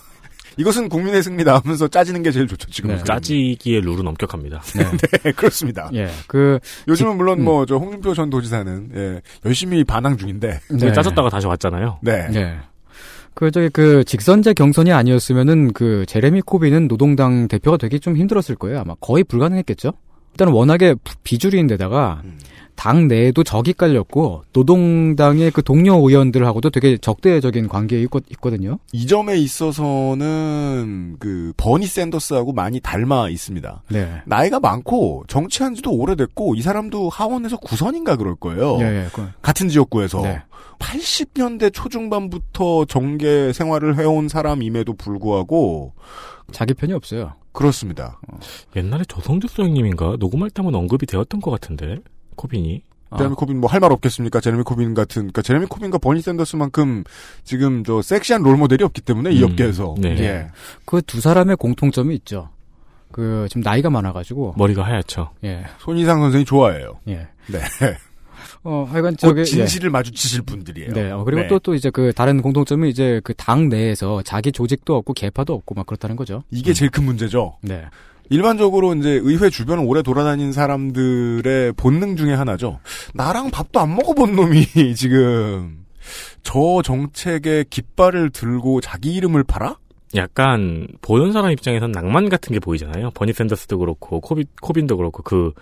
이것은 국민의 승리다 하면서 짜지는 게 제일 좋죠, 지금. 네. 은 짜지기의 룰은 엄격합니다. 네. 네, 그렇습니다. 예. 그 요즘은 물론 음. 뭐, 저, 홍준표 전 도지사는, 예, 열심히 반항 중인데, 네. 짜졌다가 다시 왔잖아요. 네. 네. 그 저기 그 직선제 경선이 아니었으면은 그 제레미 코비는 노동당 대표가 되기 좀 힘들었을 거예요. 아마 거의 불가능했겠죠. 일단 워낙에 부- 비주류인데다가 음. 당 내에도 적이 깔렸고 노동당의 그 동료 의원들하고도 되게 적대적인 관계에 있거, 있거든요. 이 점에 있어서는, 그, 버니 샌더스하고 많이 닮아 있습니다. 네. 나이가 많고, 정치한 지도 오래됐고, 이 사람도 하원에서 구선인가 그럴 거예요. 예, 예. 그, 같은 지역구에서. 네. 80년대 초중반부터 정계 생활을 해온 사람임에도 불구하고, 자기 편이 없어요. 그렇습니다. 옛날에 조성주 소장님인가 녹음할 때 한번 언급이 되었던 것 같은데 코빈이. 아, 제레미 코빈 뭐 할 말 없겠습니까? 제레미 코빈 같은, 그러니까 제레미 코빈과 버니 샌더스만큼 지금 저 섹시한 롤 모델이 없기 때문에 이 음, 업계에서. 네. 예. 그 두 사람의 공통점이 있죠. 그 지금 나이가 많아가지고 머리가 하얗죠. 예, 손희상 선생이 좋아해요. 예. 네. 어 하여간 곧 저기 예. 진실을 마주치실 분들이에요. 네, 어, 그리고 네. 또, 또 이제 그 다른 공통점이 이제 그 당 내에서 자기 조직도 없고 개파도 없고 막 그렇다는 거죠. 이게 제일 큰 문제죠. 네. 일반적으로 이제 의회 주변을 오래 돌아다닌 사람들의 본능 중에 하나죠. 나랑 밥도 안 먹어본 놈이 지금 저 정책의 깃발을 들고 자기 이름을 팔아? 약간 보는 사람 입장에선 낭만 같은 게 보이잖아요. 버니 샌더스도 그렇고 코비, 코빈도 그렇고 그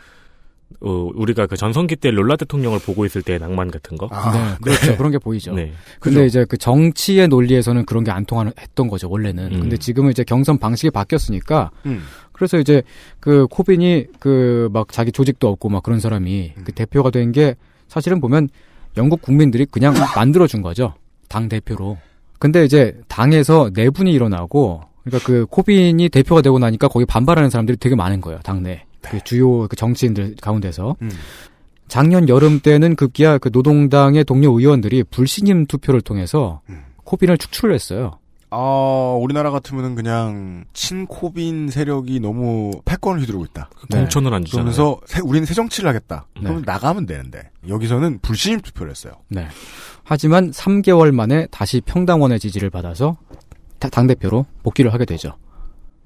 어, 우리가 그 전성기 때 롤라 대통령을 보고 있을 때의 낭만 같은 거. 네, 그렇죠. 그런 게 보이죠. 네. 근데 그죠. 이제 그 정치의 논리에서는 그런 게 안 통했던 거죠, 원래는. 음. 근데 지금은 이제 경선 방식이 바뀌었으니까 음. 그래서 이제 그 코빈이 그 막 자기 조직도 없고 막 그런 사람이 음. 그 대표가 된 게 사실은 보면 영국 국민들이 그냥 만들어 준 거죠. 당 대표로. 근데 이제 당에서 내분이 일어나고 그러니까 그 코빈이 대표가 되고 나니까 거기 반발하는 사람들이 되게 많은 거예요, 당내. 그 주요 그 정치인들 가운데서. 음. 작년 여름 때는 급기야 그 노동당의 동료 의원들이 불신임 투표를 통해서 음. 코빈을 축출을 했어요. 아, 우리나라 같으면은 그냥 친코빈 세력이 너무 패권을 휘두르고 있다. 공천을 안 주잖아요. 그러면서 새, 우리는 새 정치를 하겠다. 네. 그러면 나가면 되는데 여기서는 불신임 투표를 했어요. 네. 하지만 3개월 만에 다시 평당원의 지지를 받아서 당 대표로 복귀를 하게 되죠.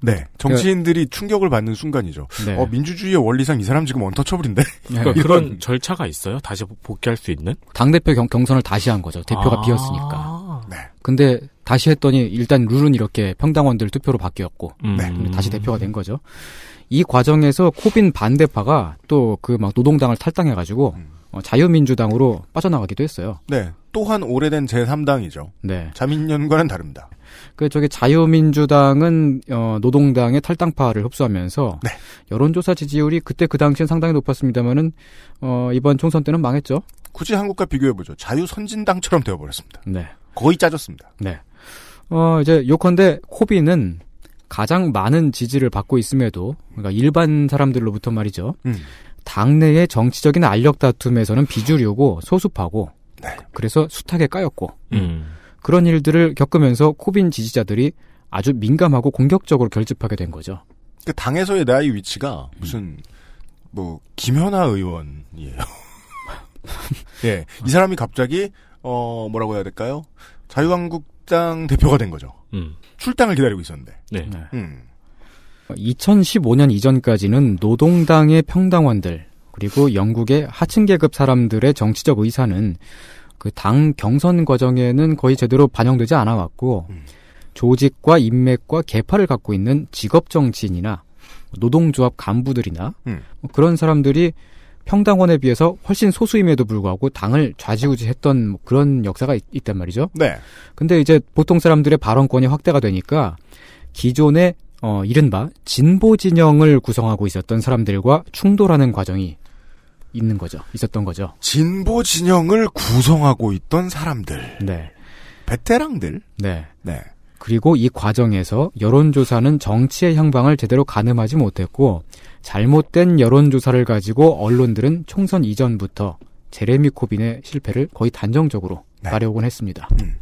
네, 정치인들이 충격을 받는 순간이죠. 네. 어, 민주주의의 원리상 이 사람 지금 원터처블인데. 네. 그러니까 이런- 그런 절차가 있어요? 다시 복귀할 수 있는? 당 대표 경 선을 다시 한 거죠. 대표가 아. 비었으니까. 네. 근데 다시 했더니 일단 룰은 이렇게 평당원들 투표로 바뀌었고 음. 네. 다시 대표가 된 거죠. 이 과정에서 코빈 반대파가 또 그 막 노동당을 탈당해가지고 음. 어, 자유민주당으로 빠져나가기도 했어요. 네, 또한 오래된 제3당이죠. 네. 자민련과는 다릅니다. 그 저기 자유민주당은 어, 노동당의 탈당파를 흡수하면서 네. 여론조사 지지율이 그때 그 당시엔 상당히 높았습니다만은 어, 이번 총선 때는 망했죠. 굳이 한국과 비교해 보죠. 자유 선진당처럼 되어버렸습니다. 네. 거의 짜졌습니다. 네. 어, 이제 요컨대 코비는 가장 많은 지지를 받고 있음에도 그러니까 일반 사람들로부터 말이죠. 음. 당내의 정치적인 알력 다툼에서는 비주류고 소수파고 네. 그래서 숱하게 까였고 음. 그런 일들을 겪으면서 코빈 지지자들이 아주 민감하고 공격적으로 결집하게 된 거죠. 그 당에서의 나의 위치가 무슨 뭐 김현아 의원이에요. 예, 이 사람이 갑자기 어 뭐라고 해야 될까요? 자유한국당 대표가 된 거죠. 음. 출당을 기다리고 있었는데. 네. 네. 음. 2015년 이전까지는 노동당의 평당원들 그리고 영국의 하층 계급 사람들의 정치적 의사는 그 당 경선 과정에는 거의 제대로 반영되지 않아 왔고 음. 조직과 인맥과 계파를 갖고 있는 직업 정치인이나 노동조합 간부들이나 음. 뭐 그런 사람들이 평당원에 비해서 훨씬 소수임에도 불구하고 당을 좌지우지했던 뭐 그런 역사가 있, 있단 말이죠. 네. 근데 이제 보통 사람들의 발언권이 확대가 되니까 기존의 어 이른바 진보 진영을 구성하고 있었던 사람들과 충돌하는 과정이 있는 거죠. 있었던 거죠. 진보 진영을 구성하고 있던 사람들, 네. 베테랑들. 네. 네. 그리고 이 과정에서 여론조사는 정치의 향방을 제대로 가늠하지 못했고 잘못된 여론조사를 가지고 언론들은 총선 이전부터 제레미 코빈의 실패를 거의 단정적으로 네. 가려곤 했습니다. 음.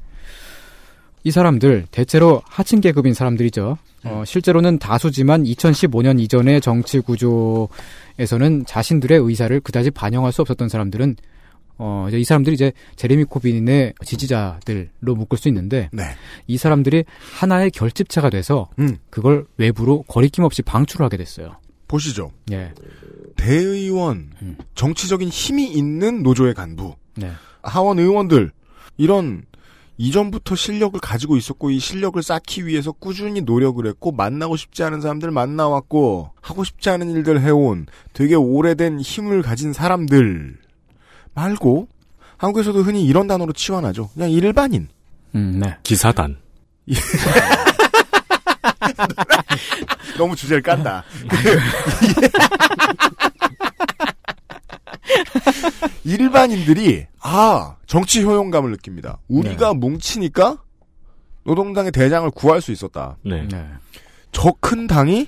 이 사람들 대체로 하층 계급인 사람들이죠. 어, 실제로는 다수지만 2015년 이전의 정치 구조에서는 자신들의 의사를 그다지 반영할 수 없었던 사람들은 어, 이제 이 사람들이 이제 제레미 코빈의 지지자들로 묶을 수 있는데 네. 이 사람들이 하나의 결집체가 돼서 음. 그걸 외부로 거리낌 없이 방출을 하게 됐어요. 보시죠. 예. 대의원, 음. 정치적인 힘이 있는 노조의 간부, 네. 하원 의원들 이런 이전부터 실력을 가지고 있었고 이 실력을 쌓기 위해서 꾸준히 노력을 했고 만나고 싶지 않은 사람들 만나왔고 하고 싶지 않은 일들 해온 되게 오래된 힘을 가진 사람들 말고 한국에서도 흔히 이런 단어로 치환하죠. 그냥 일반인. 음, 네. 기사단. 너무 주제를 깐다. 일반인들이 아 정치 효용감을 느낍니다. 우리가 뭉치니까 노동당의 대장을 구할 수 있었다. 네. 네. 저 큰 당이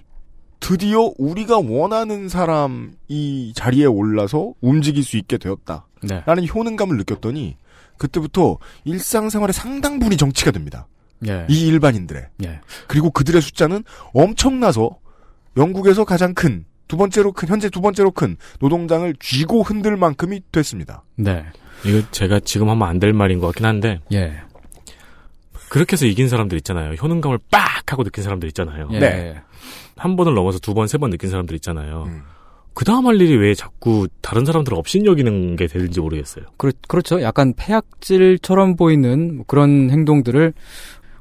드디어 우리가 원하는 사람이 자리에 올라서 움직일 수 있게 되었다. 네. 라는 효능감을 느꼈더니 그때부터 일상생활의 상당 부분이 정치가 됩니다. 예. 이 일반인들의. 예. 그리고 그들의 숫자는 엄청나서 영국에서 가장 큰, 두 번째로 큰, 현재 두 번째로 큰 노동당을 쥐고 흔들 만큼이 됐습니다. 네. 이거 제가 지금 하면 안 될 말인 것 같긴 한데 예. 그렇게 해서 이긴 사람들 있잖아요. 효능감을 빡 하고 느낀 사람들 있잖아요. 예. 네. 한 번을 넘어서 두 번, 세 번 느낀 사람들 있잖아요. 음. 그 다음 할 일이 왜 자꾸 다른 사람들을 업신여기는 게 되는지 모르겠어요. 그렇, 그렇죠. 약간 폐악질처럼 보이는 뭐 그런 행동들을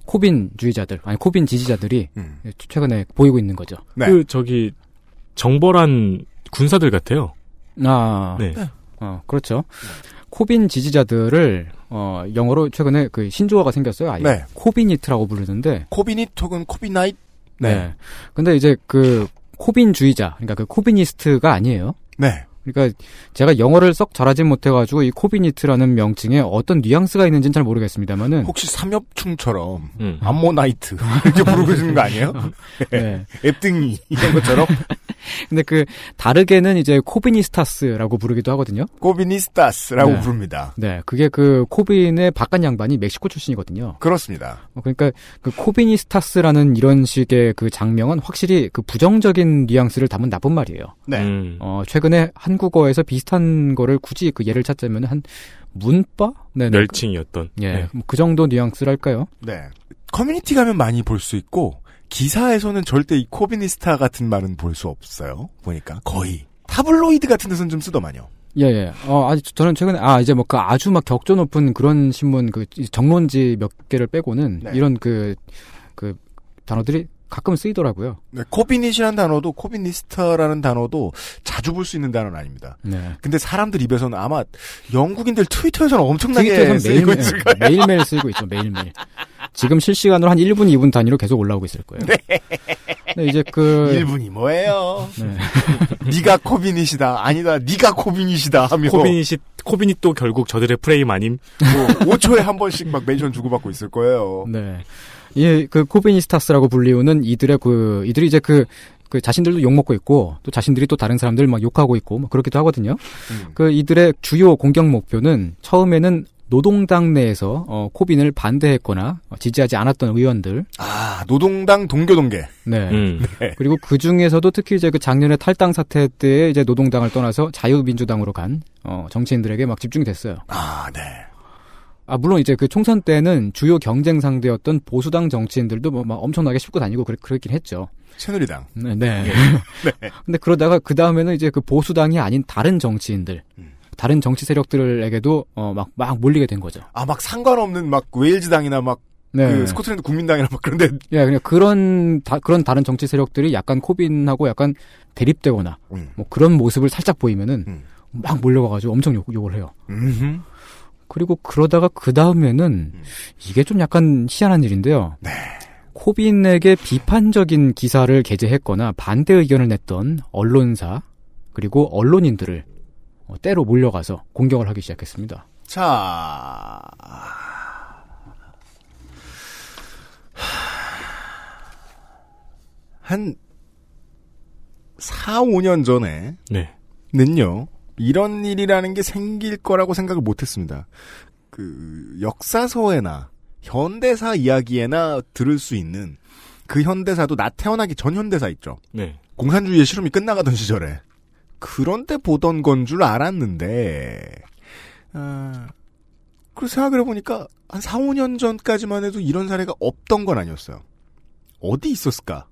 코빈 주의자들, 아니 코빈 지지자들이 음. 최근에 보이고 있는 거죠. 네. 그 저기 정벌한 군사들 같아요. 아, 네. 어, 그렇죠. 코빈 지지자들을 어, 영어로 최근에 그 신조어가 생겼어요. 아예. 네. Corbynite라고 부르는데. Corbynite 혹은 Corbynite. 네. 근데 이제 그 코빈주의자, 그러니까 그 Corbynist가 아니에요. 네. 그러니까 제가 영어를 썩 잘하진 못해가지고 이 Corbynite라는 명칭에 어떤 뉘앙스가 있는지는 잘 모르겠습니다만은 혹시 삼엽충처럼 음. 암모나이트 이렇게 부르고 있는 거 아니에요? 네. 앱등이 이런 것처럼 근데 그 다르게는 이제 Corbynistas라고 부르기도 하거든요. Corbynistas라고 네. 부릅니다. 네, 그게 그 코빈의 바깥 양반이 멕시코 출신이거든요. 그렇습니다. 어, 그러니까 그 Corbynistas라는 이런 식의 그 작명은 확실히 그 부정적인 뉘앙스를 담은 나쁜 말이에요. 네. 음. 어, 최근에 한국어에서 비슷한 거를 굳이 그 예를 찾자면 한 문바? 네, 네. 멸칭이었던. 예, 네. 뭐그 정도 뉘앙스랄까요? 네. 커뮤니티 가면 많이 볼 수 있고 기사에서는 절대 이 Corbynista 같은 말은 볼 수 없어요. 보니까 거의 타블로이드 같은 데서는 좀 쓰더만요. 예, 예. 어, 아직 저는 최근에, 아, 이제 뭐, 그 아주 막 격조 높은 그런 신문, 그, 정론지 몇 개를 빼고는, 네. 이런 그, 그, 단어들이 가끔 쓰이더라고요. 네, Corbynite이라는 단어도 Corbynista라는 단어도 자주 볼 수 있는 단어는 아닙니다. 네. 근데 사람들 입에서는 아마 영국인들 트위터에서는 엄청나게 트위터에서 쓰이고 매일, 있을 거예요. 매일매일 쓰이고 있죠, 매일매일. 지금 실시간으로 한 1분, 2분 단위로 계속 올라오고 있을 거예요. 네. 근데 이제 그, 1분이 뭐예요? 네. 네가 Corbynite이다. 아니다. 네가 Corbynite이다 하며 Corbynite이 Corbynite 또 결국 저들의 프레임 아님? 뭐 5초에 한 번씩 막 mention 주고받고 있을 거예요. 네. 예, 그 Corbynistas라고 불리우는 이들의 그 이들이 이제 그, 그 자신들도 욕 먹고 있고 또 자신들이 또 다른 사람들 막 욕하고 있고 뭐 그렇기도 하거든요. 음. 그 이들의 주요 공격 목표는 처음에는 노동당 내에서 어, 코빈을 반대했거나 어, 지지하지 않았던 의원들. 아, 노동당 동교동계. 네. 음. 그리고 그 중에서도 특히 이제 그 작년에 탈당 사태 때 이제 노동당을 떠나서 자유민주당으로 간 어, 정치인들에게 막 집중이 됐어요. 아, 네. 아, 물론 이제 그 총선 때는 주요 경쟁 상대였던 보수당 정치인들도 뭐 막 엄청나게 씹고 다니고 그랬, 그랬긴 했죠. 새누리당. 네. 네. 근데 그러다가 그 다음에는 이제 그 보수당이 아닌 다른 정치인들, 음. 다른 정치 세력들에게도 어, 막, 막 몰리게 된 거죠. 아, 막 상관없는 막 웨일즈당이나 막 네. 그 스코틀랜드 국민당이나 막 그런데 예, 그냥 그런, 다, 그런 다른 정치 세력들이 약간 코빈하고 약간 대립되거나, 음. 뭐 그런 모습을 살짝 보이면은 음. 막 몰려가 가지고 엄청 욕, 욕을 해요. 음흠. 그리고 그러다가 그 다음에는 이게 좀 약간 희한한 일인데요. 네. 코빈에게 비판적인 기사를 게재했거나 반대 의견을 냈던 언론사 그리고 언론인들을 어, 때로 몰려가서 공격을 하기 시작했습니다. 자. 한 4, 5년 전에 네. 는요. 이런 일이라는 게 생길 거라고 생각을 못 했습니다. 그 역사서에나 현대사 이야기에나 들을 수 있는 그 현대사도 나 태어나기 전 현대사 있죠. 네. 공산주의의 실험이 끝나가던 시절에 그런데 보던 건 줄 알았는데 아, 그 생각을 해보니까 한 4, 5년 전까지만 해도 이런 사례가 없던 건 아니었어요. 어디 있었을까?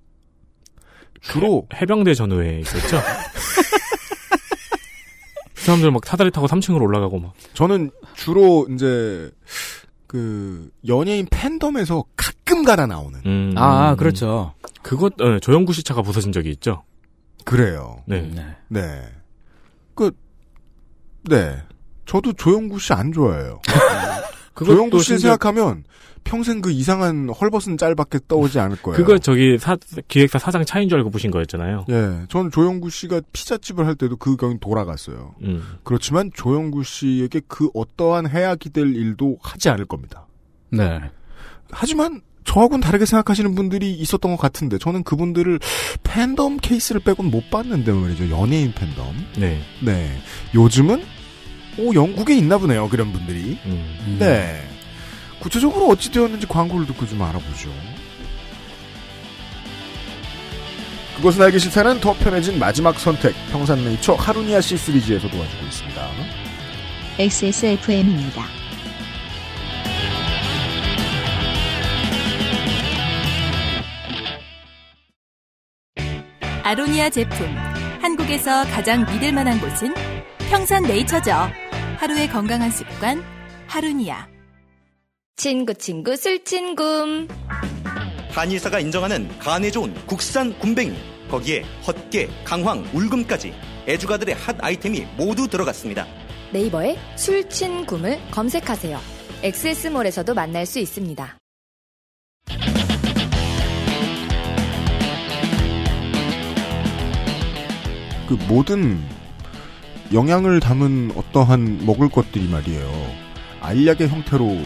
주로 해 병대 전후에 있었죠. 사람들 막 사다리 타고 3층으로 올라가고 막. 저는 주로 이제 그 연예인 팬덤에서 가끔 가다 나오는 음. 아, 그렇죠. 그것 어, 조영구 씨 차가 부서진 적이 있죠. 그래요. 네. 네. 그, 네. 저도 조영구 씨 안 좋아해요. 그것도 조영구 씨 심지어- 생각하면 평생 그 이상한 헐벗은 짤밖에 떠오르지 않을 거예요. 그거 저기 사, 기획사 사장 차인 줄 알고 보신 거였잖아요. 예. 전 조영구 씨가 피자집을 할 때도 그 경이 돌아갔어요. 음. 그렇지만 조영구 씨에게 그 어떠한 해악이 될 일도 하지 않을 겁니다. 네. 하지만 저하고는 다르게 생각하시는 분들이 있었던 것 같은데 저는 그분들을 팬덤 케이스를 빼고는 못 봤는데 말이죠. 연예인 팬덤. 네. 네. 요즘은 오 영국에 있나 보네요 그런 분들이. 음. 네. 구체적으로 어찌 되었는지 광고를 듣고 좀 알아보죠. 그것은 알기 싫다는 더 편해진 마지막 선택 평산네이처 하루니아 씨 시리즈에서 도와주고 있습니다. XSFM입니다. 아로니아 제품 한국에서 가장 믿을 만한 곳은 평산네이처죠. 하루의 건강한 습관, 하루니아. 친구 친구 술친굼. 한의사가 인정하는 간에 좋은 국산 굼벵이 거기에 헛개, 강황, 울금까지 애주가들의 핫 아이템이 모두 들어갔습니다. 네이버에 술친굼을 검색하세요. 엑세스몰에서도 만날 수 있습니다. 그 모든 영양을 담은 어떠한 먹을 것들이 말이에요. 알약의 형태로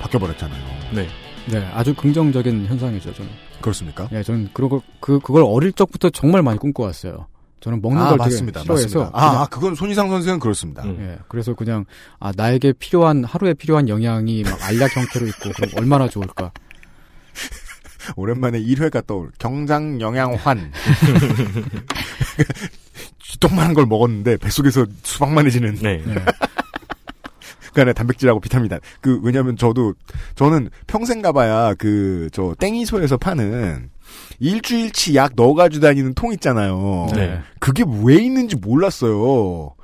바뀌어버렸잖아요. 네. 네, 아주 긍정적인 현상이죠, 저는. 그렇습니까? 예, 저는 그러고 그 그걸 어릴 적부터 정말 많이 꿈꿔왔어요. 저는 먹는 아, 걸 맞습니다. 되게 싫어해서 맞습니다. 아, 아, 그건 손희상 선생은 그렇습니다. 음. 예, 그래서 그냥 아 나에게 필요한 하루에 필요한 영양이 막 알약 형태로 있고 그럼 얼마나 좋을까. 오랜만에 1회가 떠올 경장 영양환. 똥만한 걸 먹었는데 뱃속에서 수박만해지는. 네. 그 안에 단백질하고 비타민. 그 왜냐면 저도 저는 평생 가봐야 그 저 땡이소에서 파는 일주일치 약 넣어가지고 다니는 통 있잖아요. 네. 그게 왜 있는지 몰랐어요.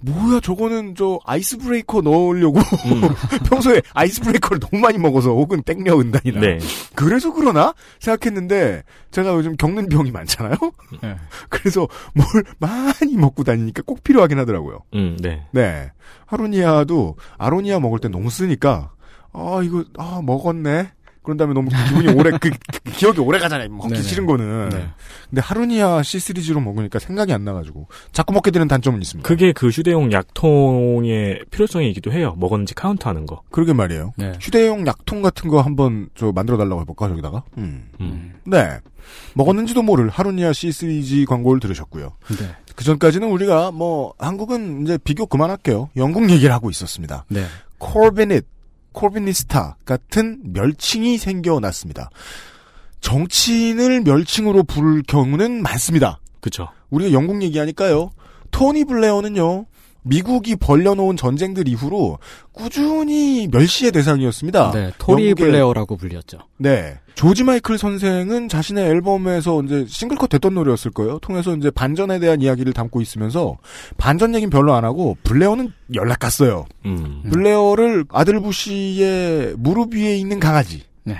뭐야 저거는 저 Ice Breaker 넣으려고 평소에 Ice Breaker를 너무 많이 먹어서 혹은 땡려 은단이나 네. 그래서 그러나 생각했는데 제가 요즘 겪는 병이 많잖아요. 네. 그래서 뭘 많이 먹고 다니니까 꼭 필요하긴 하더라고요. 음, 네. 네. 하루니아도 아로니아 먹을 때 너무 쓰니까 아 이거 아 먹었네. 그런 다음에 너무 기분이 오래 그, 그 기억이 오래 가잖아요. 먹기 네네. 싫은 거는. 네. 근데 하루니아 C 시리즈로 먹으니까 생각이 안 나가지고 자꾸 먹게 되는 단점은 있습니다. 그게 그 휴대용 약통의 필요성이기도 해요. 먹었는지 카운트하는 거. 그러게 말이에요. 네. 휴대용 약통 같은 거 한번 저 만들어 달라고 해볼까 저기다가. 음. 음. 네. 먹었는지도 모를 하루니아 C 시리즈 광고를 들으셨고요. 네. 그 전까지는 우리가 뭐 한국은 이제 비교 그만할게요. 영국 얘기를 하고 있었습니다. 네. Corbynite, Corbynista 같은 멸칭이 생겨났습니다. 정치인을 멸칭으로 부를 경우는 많습니다. 그쵸. 우리가 영국 얘기하니까요. 토니 블레어는요. 미국이 벌려놓은 전쟁들 이후로 꾸준히 멸시의 대상이었습니다. 네, Tory 영국의- 블레어라고 불렸죠. 네. 조지 마이클 선생은 자신의 앨범에서 이제 single cut 됐던 노래였을 거예요. 통해서 이제 반전에 대한 이야기를 담고 있으면서 반전 얘기는 별로 안 하고 블레어는 연락 갔어요. 음. 블레어를 아들 부시의 무릎 위에 있는 강아지로 네.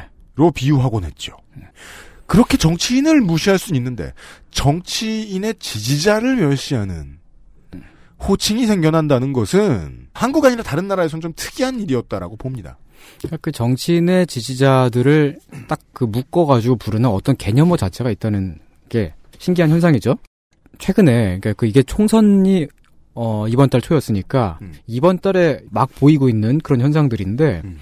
비유하곤 했죠. 그렇게 정치인을 무시할 수는 있는데 정치인의 지지자를 멸시하는 호칭이 생겨난다는 것은 한국 아니라 다른 나라에서는 좀 특이한 일이었다라고 봅니다. 그러니까 그 정치인의 지지자들을 딱 그 묶어가지고 부르는 어떤 개념어 자체가 있다는 게 신기한 현상이죠. 최근에 그러니까 그 이게 총선이 어 이번 달 초였으니까 음. 이번 달에 막 보이고 있는 그런 현상들인데 음.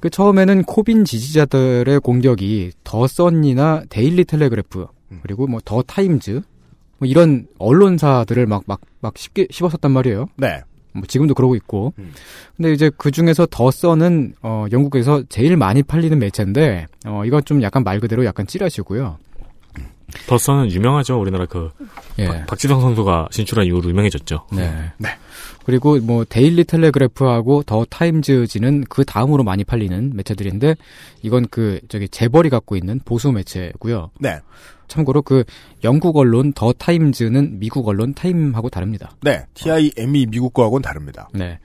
그 처음에는 코빈 지지자들의 공격이 The Sun이나 Daily Telegraph 음. 그리고 뭐 The Times 뭐 이런 언론사들을 막 막 막 쉽게 씹었었단 말이에요. 네. 뭐 지금도 그러고 있고. 음. 근데 이제 그 중에서 The Sun은 어 영국에서 제일 많이 팔리는 매체인데 어 이건 좀 약간 말 그대로 약간 찌라시고요. The Sun은 유명하죠. 우리나라 그 예. 박- 박지성 선수가 진출한 이후로 유명해졌죠. 네. 네. 그리고 뭐 Daily Telegraph하고 The Times지는 그 다음으로 많이 팔리는 매체들인데 이건 그 저기 재벌이 갖고 있는 보수 매체고요. 네. 참고로 그 영국 언론 The Times는 미국 언론 TIME하고 다릅니다. 네. TIME이 미국 거하고는 다릅니다. 네.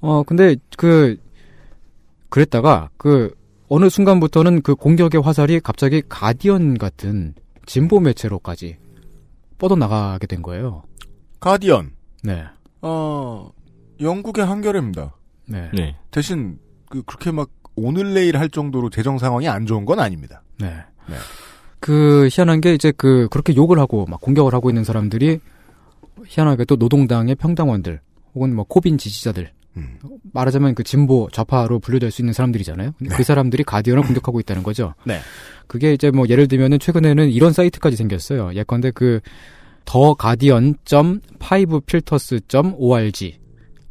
어, 근데 그, 그랬다가 그 어느 순간부터는 그 공격의 화살이 갑자기 가디언 같은 진보 매체로까지 뻗어나가게 된 거예요. 가디언. 네. 어, 영국의 한겨레입니다. 네. 네. 대신 그 그렇게 막 오늘 내일 할 정도로 재정 상황이 안 좋은 건 아닙니다. 네. 네. 그 희한한 게 이제 그 그렇게 욕을 하고 막 공격을 하고 있는 사람들이 희한하게 또 노동당의 평당원들 혹은 뭐 코빈 지지자들 음. 말하자면 그 진보 좌파로 분류될 수 있는 사람들이잖아요. 근데 네. 그 사람들이 Guardian을 공격하고 있다는 거죠. 네. 그게 이제 뭐 예를 들면은 최근에는 이런 사이트까지 생겼어요. 예컨대 그 the guardian 점 five filters 점 org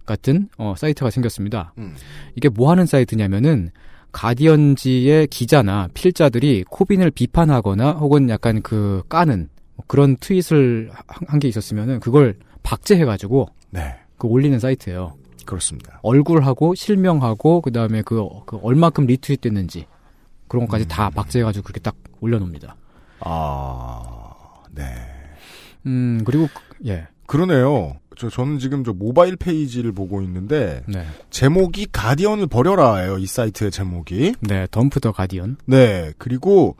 같은 어 사이트가 생겼습니다. 음. 이게 뭐 하는 사이트냐면은 Guardian지의 기자나 필자들이 코빈을 비판하거나 혹은 약간 그 까는 뭐 그런 tweet을 한 게 있었으면은 그걸 박제해가지고 네. 그 올리는 사이트예요. 그렇습니다. 얼굴하고 실명하고 그 다음에 그, 그 얼마큼 리트윗 됐는지 그런 것까지 다 박제해가지고 그렇게 딱 올려놓습니다. 아, 네. 음, 그리고, 그- 예. 그러네요. 저, 저는 지금 저 모바일 페이지를 보고 있는데, 네. 제목이 가디언을 버려라예요. 이 사이트의 제목이. 네, 덤프 더 가디언. 네. 그리고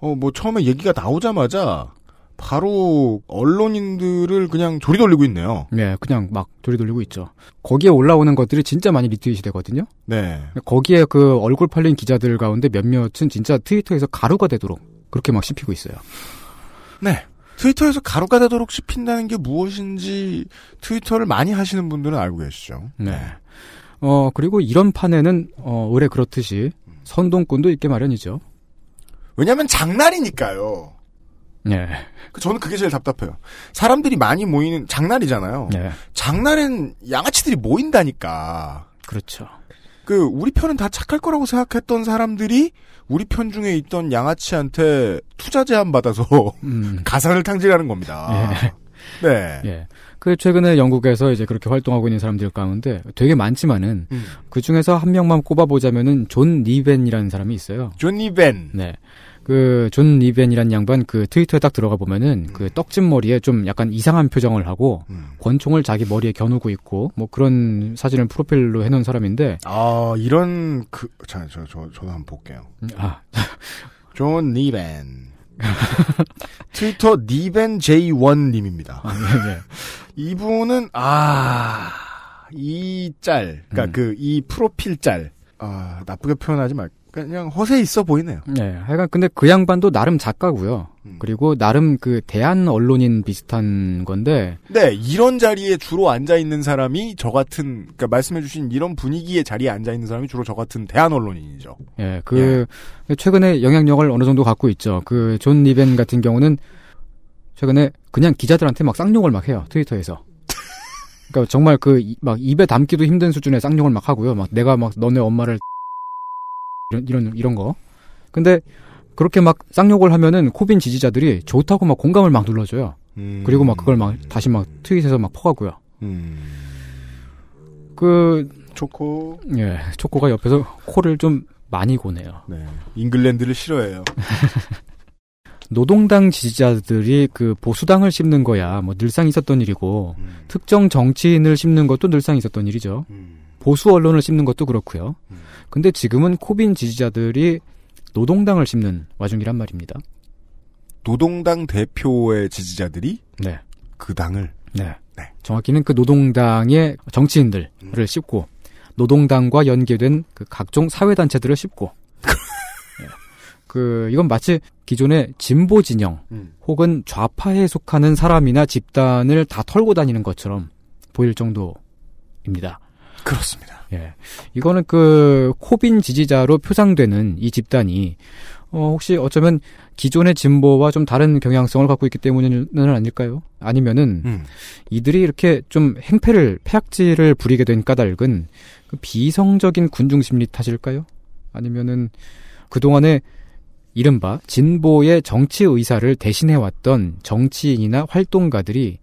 어 뭐 처음에 얘기가 나오자마자 바로 언론인들을 그냥 조리 돌리고 있네요. 네, 그냥 막 돌이돌리고 있죠. 거기에 올라오는 것들이 진짜 많이 리트윗이 되거든요. 네. 거기에 그 얼굴 팔린 기자들 가운데 몇몇은 진짜 트위터에서 가루가 되도록 그렇게 막 씹히고 있어요. 네. 트위터에서 가루가 되도록 씹힌다는 게 무엇인지 트위터를 많이 하시는 분들은 알고 계시죠. 네. 어, 그리고 이런 판에는, 어, 올해 그렇듯이 선동꾼도 있게 마련이죠. 왜냐면 장날이니까요. 네. 그 저는 그게 제일 답답해요. 사람들이 많이 모이는 장날이잖아요. 네. 장날엔 양아치들이 모인다니까. 그렇죠. 그 우리 편은 다 착할 거라고 생각했던 사람들이 우리 편 중에 있던 양아치한테 투자 제안 받아서 음. 가산을 탕진하는 겁니다. 네. 예. 그 최근에 영국에서 이제 그렇게 활동하고 있는 사람들 가운데 되게 많지만은 음. 그 중에서 한 명만 꼽아보자면은 존 니벤이라는 사람이 있어요. 존 니벤. 네. 그존 니벤이란 양반 그 트위터에 딱 들어가 보면은 그 떡진 머리에 좀 약간 이상한 표정을 하고 음. 권총을 자기 머리에 겨누고 있고 뭐 그런 사진을 프로필로 해놓은 사람인데 아 이런 그자저저 저도 한번 볼게요. 아 존 니벤. 트위터 니벤 J1 님입니다. 아, 예, 예. 이분은 아, 이 짤, 음. 그러니까 그이 프로필 짤, 아 나쁘게 표현하지 말, 그냥 허세 있어 보이네요. 네, 하여간 근데 그 양반도 나름 작가고요. 음. 그리고 나름 그 대안 언론인 비슷한 건데 네, 이런 자리에 주로 앉아 있는 사람이 저 같은, 그러니까 말씀해 주신 이런 분위기의 자리에 앉아 있는 사람이 주로 저 같은 대안 언론인이죠. 예, 그 최근에 영향력을 어느 정도 갖고 있죠. 그 존 니벤 같은 경우는 최근에 그냥 기자들한테 막 쌍욕을 막 해요. 트위터에서. 그러니까 정말 그 막 입에 담기도 힘든 수준의 쌍욕을 막 하고요. 막 내가 막 너네 엄마를 이런 이런 이런 거. 근데 그렇게 막 쌍욕을 하면은 코빈 지지자들이 좋다고 막 공감을 막 눌러줘요. 음. 그리고 막 그걸 막 다시 막 트윗에서 막 퍼가고요. 음. 그 초코. 예, 초코가 옆에서 코를 좀 많이 고네요. 네. 잉글랜드를 싫어해요. 노동당 지지자들이 그 보수당을 씹는 거야 뭐 늘상 있었던 일이고 음. 특정 정치인을 씹는 것도 늘상 있었던 일이죠. 음. 보수 언론을 씹는 것도 그렇고요. 근데 지금은 코빈 지지자들이 노동당을 씹는 와중이란 말입니다. 노동당 대표의 지지자들이 네. 그 당을 네. 정확히는 그 노동당의 정치인들을 씹고 노동당과 연계된 그 각종 사회 단체들을 씹고 예. 그 이건 마치 기존의 진보 진영 음. 혹은 좌파에 속하는 사람이나 집단을 다 털고 다니는 것처럼 보일 정도입니다. 그렇습니다. 예. 이거는 그 코빈 지지자로 표상되는 이 집단이 어 혹시 어쩌면 기존의 진보와 좀 다른 경향성을 갖고 있기 때문은 아닐까요? 아니면은 음. 이들이 이렇게 좀 행패를 폐악질을 부리게 된 까닭은 그 비성적인 군중 심리 탓일까요? 아니면은 그동안에 이른바 진보의 정치 의사를 대신해 왔던 정치인이나 활동가들이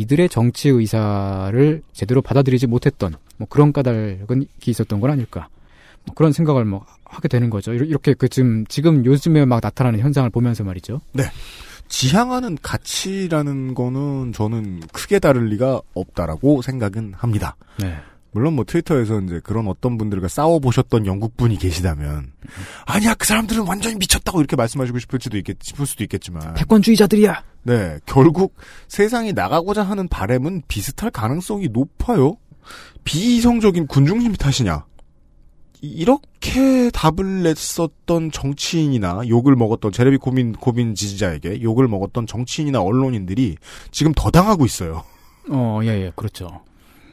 이들의 정치 의사를 제대로 받아들이지 못했던 뭐 그런 까닭은 있었던 건 아닐까? 뭐 그런 생각을 뭐 하게 되는 거죠. 이렇- 이렇게 그 지금 지금 요즘에 막 나타나는 현상을 보면서 말이죠. 네. 지향하는 가치라는 거는 저는 크게 다를 리가 없다라고 생각은 합니다. 네. 물론 뭐 트위터에서 이제 그런 어떤 분들과 싸워보셨던 영국 분이 계시다면 아니야 그 사람들은 완전히 미쳤다고 이렇게 말씀하시고 싶을지도 있겠 싶을 수도 있겠지만 패권주의자들이야. 네 결국 세상이 나가고자 하는 바램은 비슷할 가능성이 높아요. 비이성적인 군중심리 탓이냐? 이- 이렇게 답을 냈었던 정치인이나 욕을 먹었던 제레비 코빈 코빈 지지자에게 욕을 먹었던 정치인이나 언론인들이 지금 더 당하고 있어요. 어, 예, 예, 그렇죠.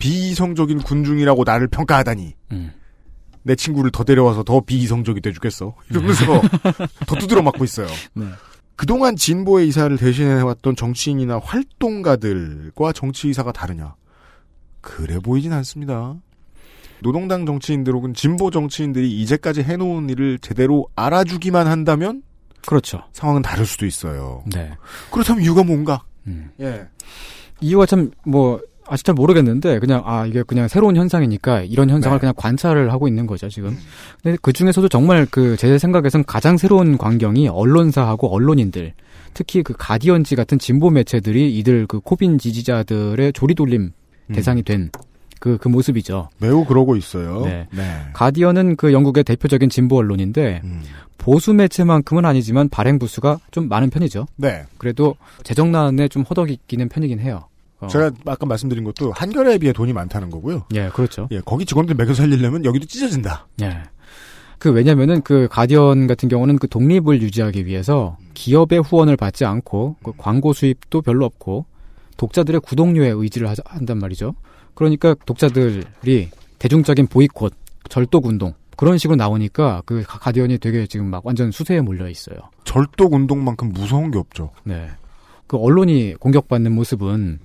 비이성적인 군중이라고 나를 평가하다니. 음. 내 친구를 더 데려와서 더 비이성적이 돼주겠어. 이러면서 더 두드려 맞고 있어요. 네. 그동안 진보의 이사를 대신해왔던 정치인이나 활동가들과 정치 의사가 다르냐? 그래 보이진 않습니다. 노동당 정치인들 혹은 진보 정치인들이 이제까지 해놓은 일을 제대로 알아주기만 한다면 그렇죠. 상황은 다를 수도 있어요. 네. 그렇다면 이유가 뭔가? 음. 예. 이유가 참 뭐 아직 잘 모르겠는데 그냥 아 이게 그냥 새로운 현상이니까 이런 현상을 네. 그냥 관찰을 하고 있는 거죠 지금. 근데 그 중에서도 정말 그 제 생각에선 가장 새로운 광경이 언론사하고 언론인들 특히 그 가디언지 같은 진보 매체들이 이들 그 코빈 지지자들의 조리돌림 음. 대상이 된 그, 그 모습이죠. 매우 그러고 있어요. 네. 네. 가디언은 그 영국의 대표적인 진보 언론인데 음. 보수 매체만큼은 아니지만 발행 부수가 좀 많은 편이죠. 네. 그래도 재정난에 좀 허덕이기는 편이긴 해요. 어. 제가 아까 말씀드린 것도 한겨레에 비해 돈이 많다는 거고요. 예, 그렇죠. 예, 거기 직원들 매겨 살리려면 여기도 찢어진다. 예. 그 왜냐면은 그 가디언 같은 경우는 그 독립을 유지하기 위해서 기업의 후원을 받지 않고 그 광고 수입도 별로 없고 독자들의 구독료에 의지를 하, 한단 말이죠. 그러니까 독자들이 대중적인 보이콧, 절독 운동 그런 식으로 나오니까 그 가- 가디언이 되게 지금 막 완전 수세에 몰려 있어요. 절독 운동만큼 무서운 게 없죠. 네. 그 언론이 공격받는 모습은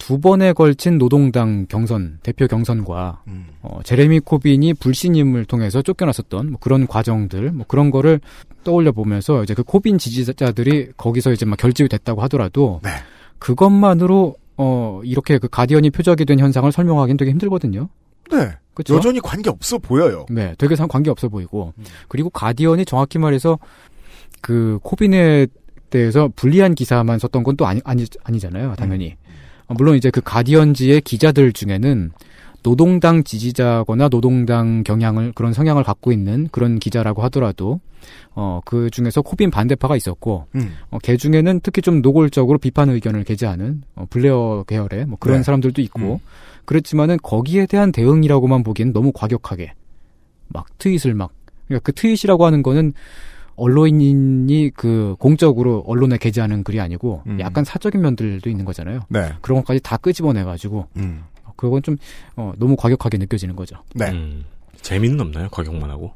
두 번에 걸친 노동당 경선, 대표 경선과 음. 어, 제레미 코빈이 불신임을 통해서 쫓겨났었던 뭐 그런 과정들, 뭐 그런 거를 떠올려 보면서 이제 그 코빈 지지자들이 거기서 이제 막 결집이 됐다고 하더라도 네. 그것만으로 어 이렇게 그 가디언이 표적이 된 현상을 설명하기는 되게 힘들거든요. 네. 그쵸? 여전히 관계 없어 보여요. 네, 되게 상 관계 없어 보이고 음. 그리고 가디언이 정확히 말해서 그 코빈에 대해서 불리한 기사만 썼던 건 또 아니 아니 아니잖아요, 당연히. 어, 물론 이제 그 가디언지의 기자들 중에는 노동당 지지자거나 노동당 경향을 그런 성향을 갖고 있는 그런 기자라고 하더라도 어 그 중에서 코빈 반대파가 있었고 음. 어, 걔 중에는 특히 좀 노골적으로 비판 의견을 게재하는 어, 블레어 계열의 뭐 그런 네. 사람들도 있고 음. 그렇지만은 거기에 대한 대응이라고만 보기엔 너무 과격하게 막 트윗을 막 그러니까 그 트윗이라고 하는 거는 언론인이 그 공적으로 언론에 게재하는 글이 아니고 음. 약간 사적인 면들도 있는 거잖아요. 네. 그런 것까지 다 끄집어내 가지고 음. 그건 좀 어, 너무 과격하게 느껴지는 거죠. 네. 음, 재미는 없나요? 과격만 하고.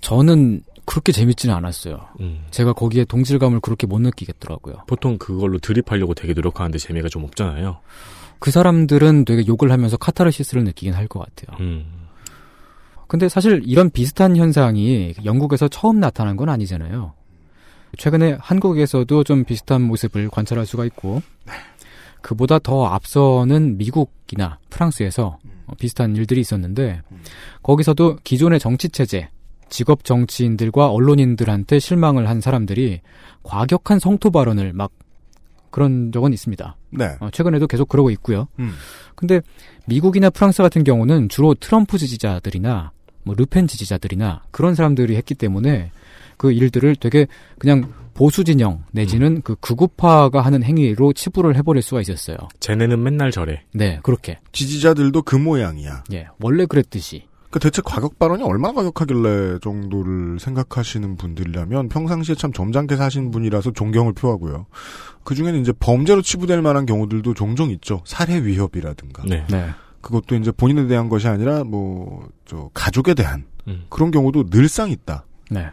저는 그렇게 재밌지는 않았어요. 음. 제가 거기에 동질감을 그렇게 못 느끼겠더라고요. 보통 그걸로 드립하려고 되게 노력하는데 재미가 좀 없잖아요. 그 사람들은 되게 욕을 하면서 카타르시스를 느끼긴 할 것 같아요. 음. 근데 사실 이런 비슷한 현상이 영국에서 처음 나타난 건 아니잖아요. 최근에 한국에서도 좀 비슷한 모습을 관찰할 수가 있고, 그보다 더 앞서는 미국이나 프랑스에서 어, 비슷한 일들이 있었는데, 거기서도 기존의 정치 체제, 직업 정치인들과 언론인들한테 실망을 한 사람들이 과격한 성토 발언을 막 그런 적은 있습니다. 네. 어, 최근에도 계속 그러고 있고요. 음. 근데 미국이나 프랑스 같은 경우는 주로 트럼프 지지자들이나 뭐 르펜 지지자들이나 그런 사람들이 했기 때문에 그 일들을 되게 그냥 보수 진영 내지는 그 극우파가 하는 행위로 치부를 해버릴 수가 있었어요. 쟤네는 맨날 저래. 네, 그렇게. 지지자들도 그 모양이야. 예, 원래 그랬듯이. 그 대체 과격 발언이 얼마나 과격하길래 정도를 생각하시는 분들이라면 평상시에 참 점잖게 사신 분이라서 존경을 표하고요. 그 중에는 이제 범죄로 치부될 만한 경우들도 종종 있죠. 살해 위협이라든가. 네. 네. 그것도 이제 본인에 대한 것이 아니라 뭐 저 가족에 대한 음. 그런 경우도 늘상 있다. 네.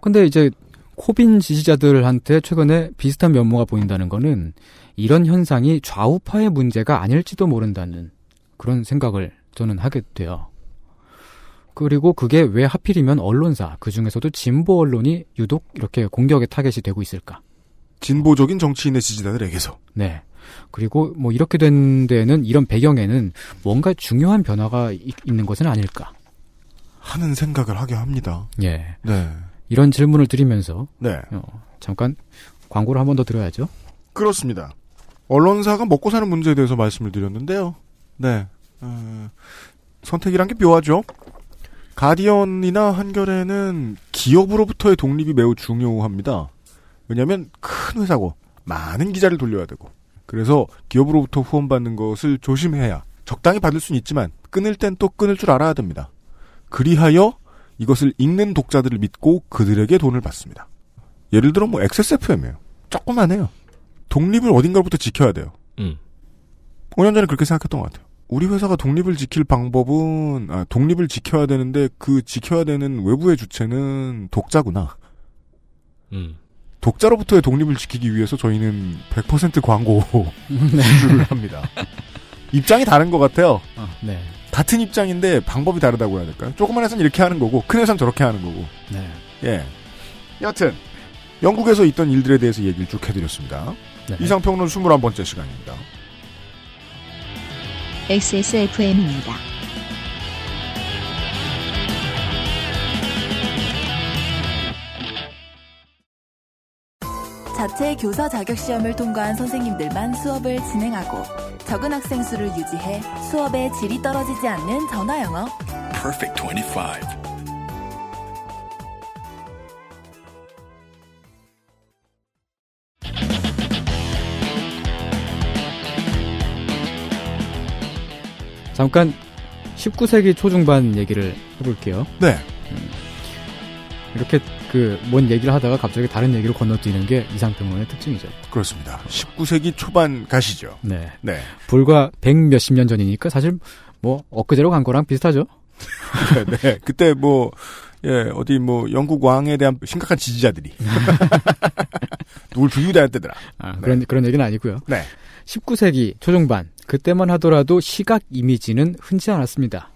근데 이제 코빈 지지자들한테 최근에 비슷한 면모가 보인다는 거는 이런 현상이 좌우파의 문제가 아닐지도 모른다는 그런 생각을 저는 하게 돼요. 그리고 그게 왜 하필이면 언론사, 그 중에서도 진보 언론이 유독 이렇게 공격의 타겟이 되고 있을까? 진보적인 정치인의 지지자들에게서. 네. 그리고 뭐 이렇게 된 데에는 이런 배경에는 뭔가 중요한 변화가 이- 있는 것은 아닐까? 하는 생각을 하게 합니다. 예. 네. 이런 질문을 드리면서 네. 어, 잠깐 광고를 한 번 더 들어야죠. 그렇습니다. 언론사가 먹고 사는 문제에 대해서 말씀을 드렸는데요. 네. 어, 선택이란 게 묘하죠. 가디언이나 한겨레는 기업으로부터의 독립이 매우 중요합니다. 왜냐하면 큰 회사고 많은 기자를 돌려야 되고 그래서 기업으로부터 후원받는 것을 조심해야 적당히 받을 수는 있지만 끊을 땐 또 끊을 줄 알아야 됩니다. 그리하여 이것을 읽는 독자들을 믿고 그들에게 돈을 받습니다. 예를 들어 뭐 XSFM이에요. 조그만해요. 독립을 어딘가로부터 지켜야 돼요. 음. 5년 전에 그렇게 생각했던 것 같아요. 우리 회사가 독립을 지킬 방법은 아, 독립을 지켜야 되는데 그 지켜야 되는 외부의 주체는 독자구나. 음. 독자로부터의 독립을 지키기 위해서 저희는 100% 광고를 합니다. 입장이 다른 것 같아요. 네. 같은 입장인데 방법이 다르다고 해야 될까요? 조그만 회사는 이렇게 하는 거고 큰 회사는 저렇게 하는 거고. 네. 예. 여튼 영국에서 있던 일들에 대해서 얘기를 쭉 해드렸습니다. 네. 이상평론 21번째 시간입니다. XSFM입니다. 자체 교사 자격 시험을 통과한 선생님들만 수업을 진행하고 적은 학생 수를 유지해 수업의 질이 떨어지지 않는 전화 영어. Perfect 25. 잠깐 19세기 초중반 얘기를 해볼게요. 네. 이렇게 그 뭔 얘기를 하다가 갑자기 다른 얘기로 건너뛰는 게 이상평론의 특징이죠. 그렇습니다. 19세기 초반 가시죠. 네. 네. 불과 백 몇십 년 전이니까 사실 뭐 엊그제로 간 거랑 비슷하죠. 네. 그때 뭐, 예, 어디 뭐, 영국 왕에 대한 심각한 지지자들이. 누굴 죽이다 했대더라. 아, 그런 그런 얘기는 아니고요. 네. 19세기 초중반 그때만 하더라도 시각 이미지는 흔치 않았습니다.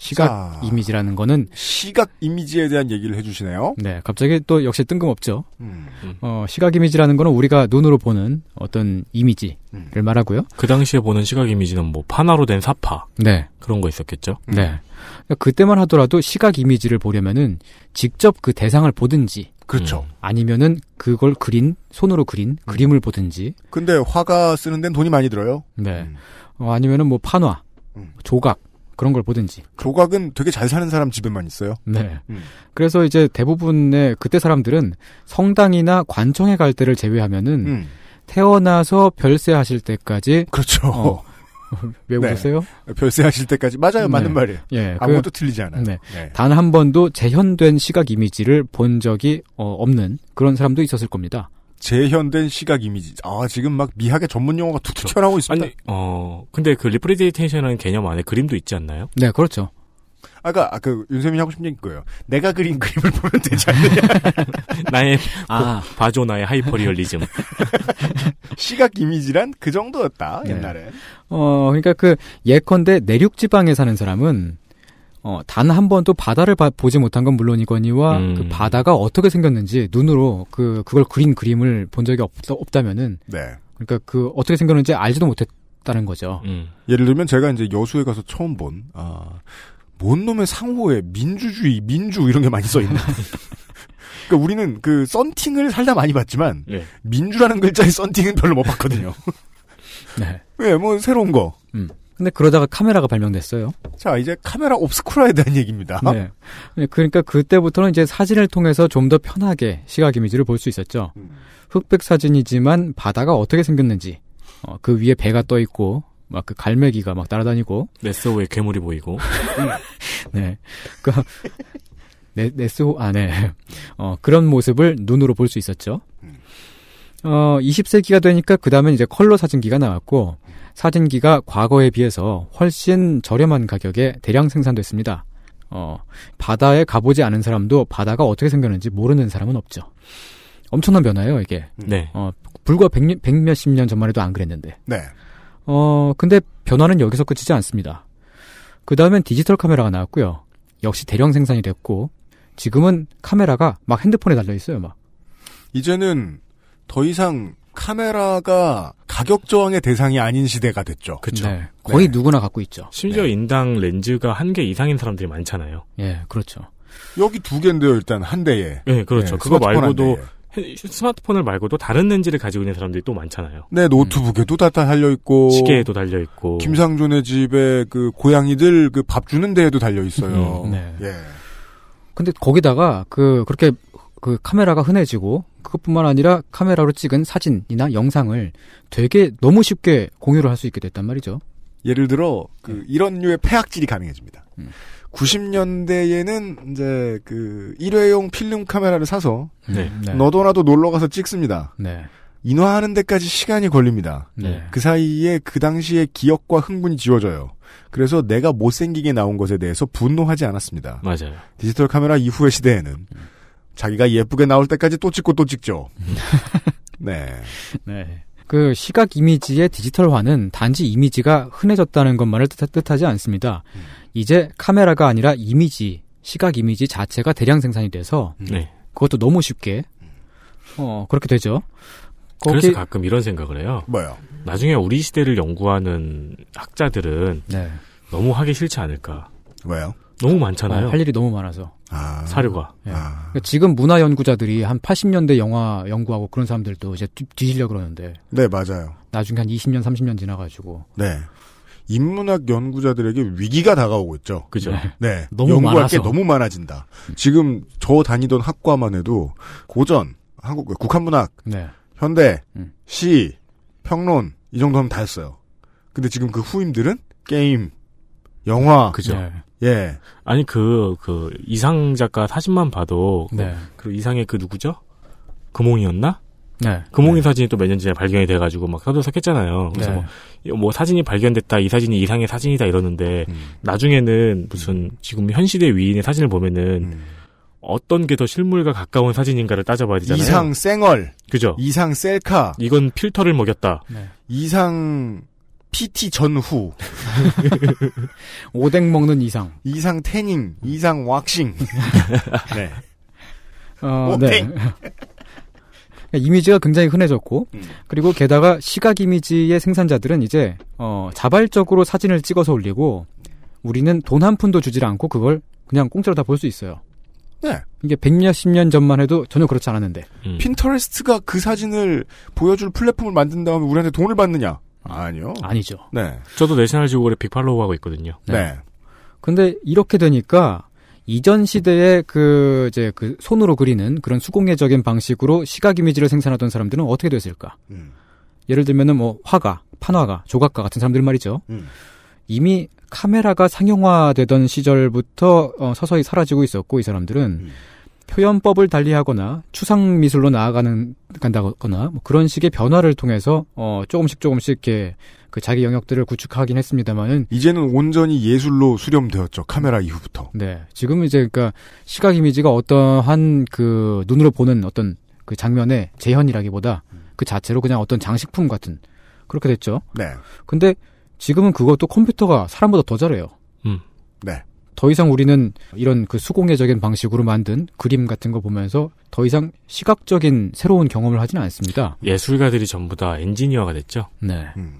시각 자. 이미지라는 거는 시각 이미지에 대한 얘기를 해주시네요. 네, 갑자기 또 역시 뜬금없죠. 음. 어, 시각 이미지라는 거는 우리가 눈으로 보는 어떤 이미지를 말하고요. 그 당시에 보는 시각 이미지는 뭐 판화로 된 사파 네. 그런 거 있었겠죠. 네. 그러니까 그때만 하더라도 시각 이미지를 보려면은 직접 그 대상을 보든지 그렇죠. 아니면은 그걸 그린 손으로 그린 그림을 보든지 근데 화가 쓰는 데는 돈이 많이 들어요. 네. 어, 아니면은 뭐 판화, 음. 조각 그런 걸 보든지. 조각은 되게 잘 사는 사람 집에만 있어요. 네. 음. 그래서 이제 대부분의 그때 사람들은 성당이나 관청에 갈 때를 제외하면은 음. 태어나서 별세하실 때까지 그렇죠. 어, 왜 네. 웃으세요? 별세하실 때까지 맞아요. 맞는 네. 말이에요. 예, 아무것도 그- 틀리지 않아요. 네. 네. 단한 번도 재현된 시각 이미지를 본 적이 어, 없는 그런 사람도 있었을 겁니다. 재현된 시각 이미지. 아, 지금 막 미학의 전문 용어가 툭툭 튀어나오고 있습니다. 아니, 어, 근데 그 representation이라는 개념 안에 그림도 있지 않나요? 네, 그렇죠. 아까 아, 그 윤세민이 하고 싶은 얘기 거예요. 내가 그린 그림을 보면 되지 않느냐. 나의 아. 고- 봐줘 나의 하이퍼리얼리즘. 시각 이미지란 그 정도였다. 네. 옛날에. 어, 그러니까 그 예컨대 내륙 지방에 사는 사람은 어, 단 한 번도 바다를 봐- 보지 못한 건 물론이거니와 음. 그 바다가 어떻게 생겼는지 눈으로 그 그걸 그린 그림을 본 적이 없, 없다면은 네. 그러니까 그 어떻게 생겼는지 알지도 못했다는 거죠. 음. 예를 들면 제가 이제 여수에 가서 처음 본, 아, 뭔 놈의 상호에 민주주의, 민주 이런 게 많이 써 있는. 그러니까 우리는 그 썬팅을 살다 많이 봤지만 네. 민주라는 글자의 썬팅은 별로 못 봤거든요. 네. 왜, 뭐 새로운 거. 음. 근데 그러다가 카메라가 발명됐어요. 자, 이제 카메라 옵스쿠라에 대한 얘기입니다. 네. 네, 그러니까 그때부터는 이제 사진을 통해서 좀 더 편하게 시각 이미지를 볼 수 있었죠. 음. 흑백 사진이지만 바다가 어떻게 생겼는지, 어, 그 위에 배가 떠 있고, 막 그 갈매기가 막 날아다니고, 네스호에 괴물이 보이고. 네. 그, 네, 네스호, 아, 네. 어, 그런 모습을 눈으로 볼 수 있었죠. 어, 20세기가 되니까 그 다음에 이제 컬러 사진기가 나왔고, 사진기가 과거에 비해서 훨씬 저렴한 가격에 대량 생산됐습니다. 어, 바다에 가보지 않은 사람도 바다가 어떻게 생겼는지 모르는 사람은 없죠. 엄청난 변화예요, 이게. 네. 어, 불과 백, 백 몇십 년 전만 해도 안 그랬는데. 네. 어, 근데 변화는 여기서 끝이지 않습니다. 그 다음엔 디지털 카메라가 나왔고요. 역시 대량 생산이 됐고, 지금은 카메라가 막 핸드폰에 달려 있어요, 막. 이제는 더 이상 카메라가 가격 저항의 대상이 아닌 시대가 됐죠. 그쵸. 네, 거의 누구나 갖고 있죠. 심지어 인당 렌즈가 한 개 이상인 사람들이 많잖아요. 예, 그렇죠. 여기 두 개인데요, 일단 한 대에. 네, 그렇죠. 네, 그거 말고도 스마트폰을 말고도 다른 렌즈를 가지고 있는 사람들이 또 많잖아요. 네, 노트북에도 다 달려 있고 시계에도 달려 있고. 김상존의 집에 그 고양이들 그 밥 주는 데에도 달려 있어요. 음, 네. 예. 근데 거기다가 그, 그렇게 그 카메라가 흔해지고, 그것뿐만 아니라 카메라로 찍은 사진이나 영상을 되게 너무 쉽게 공유를 할 수 있게 됐단 말이죠. 예를 들어 그 이런 류의 폐악질이 가능해집니다. 음. 90년대에는 이제 그 일회용 필름 카메라를 사서 네. 네. 너도 나도 놀러 가서 찍습니다. 네. 인화하는 데까지 시간이 걸립니다. 네. 그 사이에 그 당시의 기억과 흥분이 지워져요. 그래서 내가 못생기게 나온 것에 대해서 분노하지 않았습니다. 맞아요. 디지털 카메라 이후의 시대에는 자기가 예쁘게 나올 때까지 또 찍고 또 찍죠. 네. 네. 그 시각 이미지의 디지털화는 단지 이미지가 흔해졌다는 것만을 뜻, 뜻하지 않습니다. 이제 카메라가 아니라 이미지, 시각 이미지 자체가 대량 생산이 돼서 네. 그것도 너무 쉽게 어 그렇게 되죠. 그래서 거기 가끔 이런 생각을 해요. 뭐요? 나중에 우리 시대를 연구하는 학자들은 네. 너무 하기 싫지 않을까. 왜요? 너무 많잖아요. 할 일이 너무 많아서. 아. 사료가. 예. 그러니까 지금 문화 연구자들이 한 80년대 영화 연구하고 그런 사람들도 이제 뒤- 뒤지려 그러는데 네, 맞아요. 나중에 한 20년, 30년 지나가지고 네. 인문학 연구자들에게 위기가 다가오고 있죠. 그죠. 네. 너무 연구할 많아서. 게 너무 많아진다. 지금 저 다니던 학과만 해도 고전, 한국 국한문학, 네. 현대, 음. 시, 평론 이 정도 하면 다 했어요. 근데 지금 그 후임들은 게임, 영화, 그죠. 네. 예. 아니 그 그 이상 작가 사진만 봐도 네. 그 이상의 그 누구죠? 금홍이었나? 네. 금홍이 사진이 또 몇 년 전에 발견이 돼가지고 막 서들석했잖아요. 그래서 네. 뭐, 뭐 사진이 발견됐다, 이 사진이 이상의 사진이다 이러는데 음. 나중에는 무슨 지금 현 시대 위인의 사진을 보면은 음. 어떤 게 더 실물과 가까운 사진인가를 따져봐야 되잖아요. 이상 쌩얼, 그죠? 이상 셀카, 이건 필터를 먹였다. 이상 PT 전후, 오뎅 먹는 이상. 이상 태닝, 이상 왁싱. 네. 어, 오뎅. 네. 이미지가 굉장히 흔해졌고 음. 그리고 게다가 시각 이미지의 생산자들은 이제 어, 자발적으로 사진을 찍어서 올리고 우리는 돈 한 푼도 주질 않고 그걸 그냥 공짜로 다 볼 수 있어요. 네. 이게 백몇십 년 전만 해도 전혀 그렇지 않았는데. 음. Pinterest가 그 사진을 보여줄 플랫폼을 만든 다음에 우리한테 돈을 받느냐? 아니요. 아니죠. 네. 저도 National Geographic follow 하고 있거든요. 네. 근데 이렇게 되니까 이전 시대에 그 이제 그 손으로 그리는 그런 수공예적인 방식으로 시각 이미지를 생산하던 사람들은 어떻게 됐을까? 음. 예를 들면은 뭐 화가, 판화가, 조각가 같은 사람들 말이죠. 음. 이미 카메라가 상용화되던 시절부터 어, 서서히 사라지고 있었고 이 사람들은 음. 표현법을 달리하거나 추상 미술로 나아가는 간다거나 뭐 그런 식의 변화를 통해서 어, 조금씩 조금씩 이렇게 그 자기 영역들을 구축하긴 했습니다만은 이제는 온전히 예술로 수렴되었죠. 카메라 이후부터. 네 지금 이제 그러니까 시각 이미지가 어떠한 그 눈으로 보는 어떤 그 장면의 재현이라기보다 그 자체로 그냥 어떤 장식품 같은 그렇게 됐죠. 네. 근데 지금은 그것도 컴퓨터가 사람보다 더 잘해요. 음. 네. 더 이상 우리는 이런 그 수공예적인 방식으로 만든 그림 같은 거 보면서 더 이상 시각적인 새로운 경험을 하지는 않습니다. 예술가들이 전부 다 엔지니어가 됐죠. 네. 음.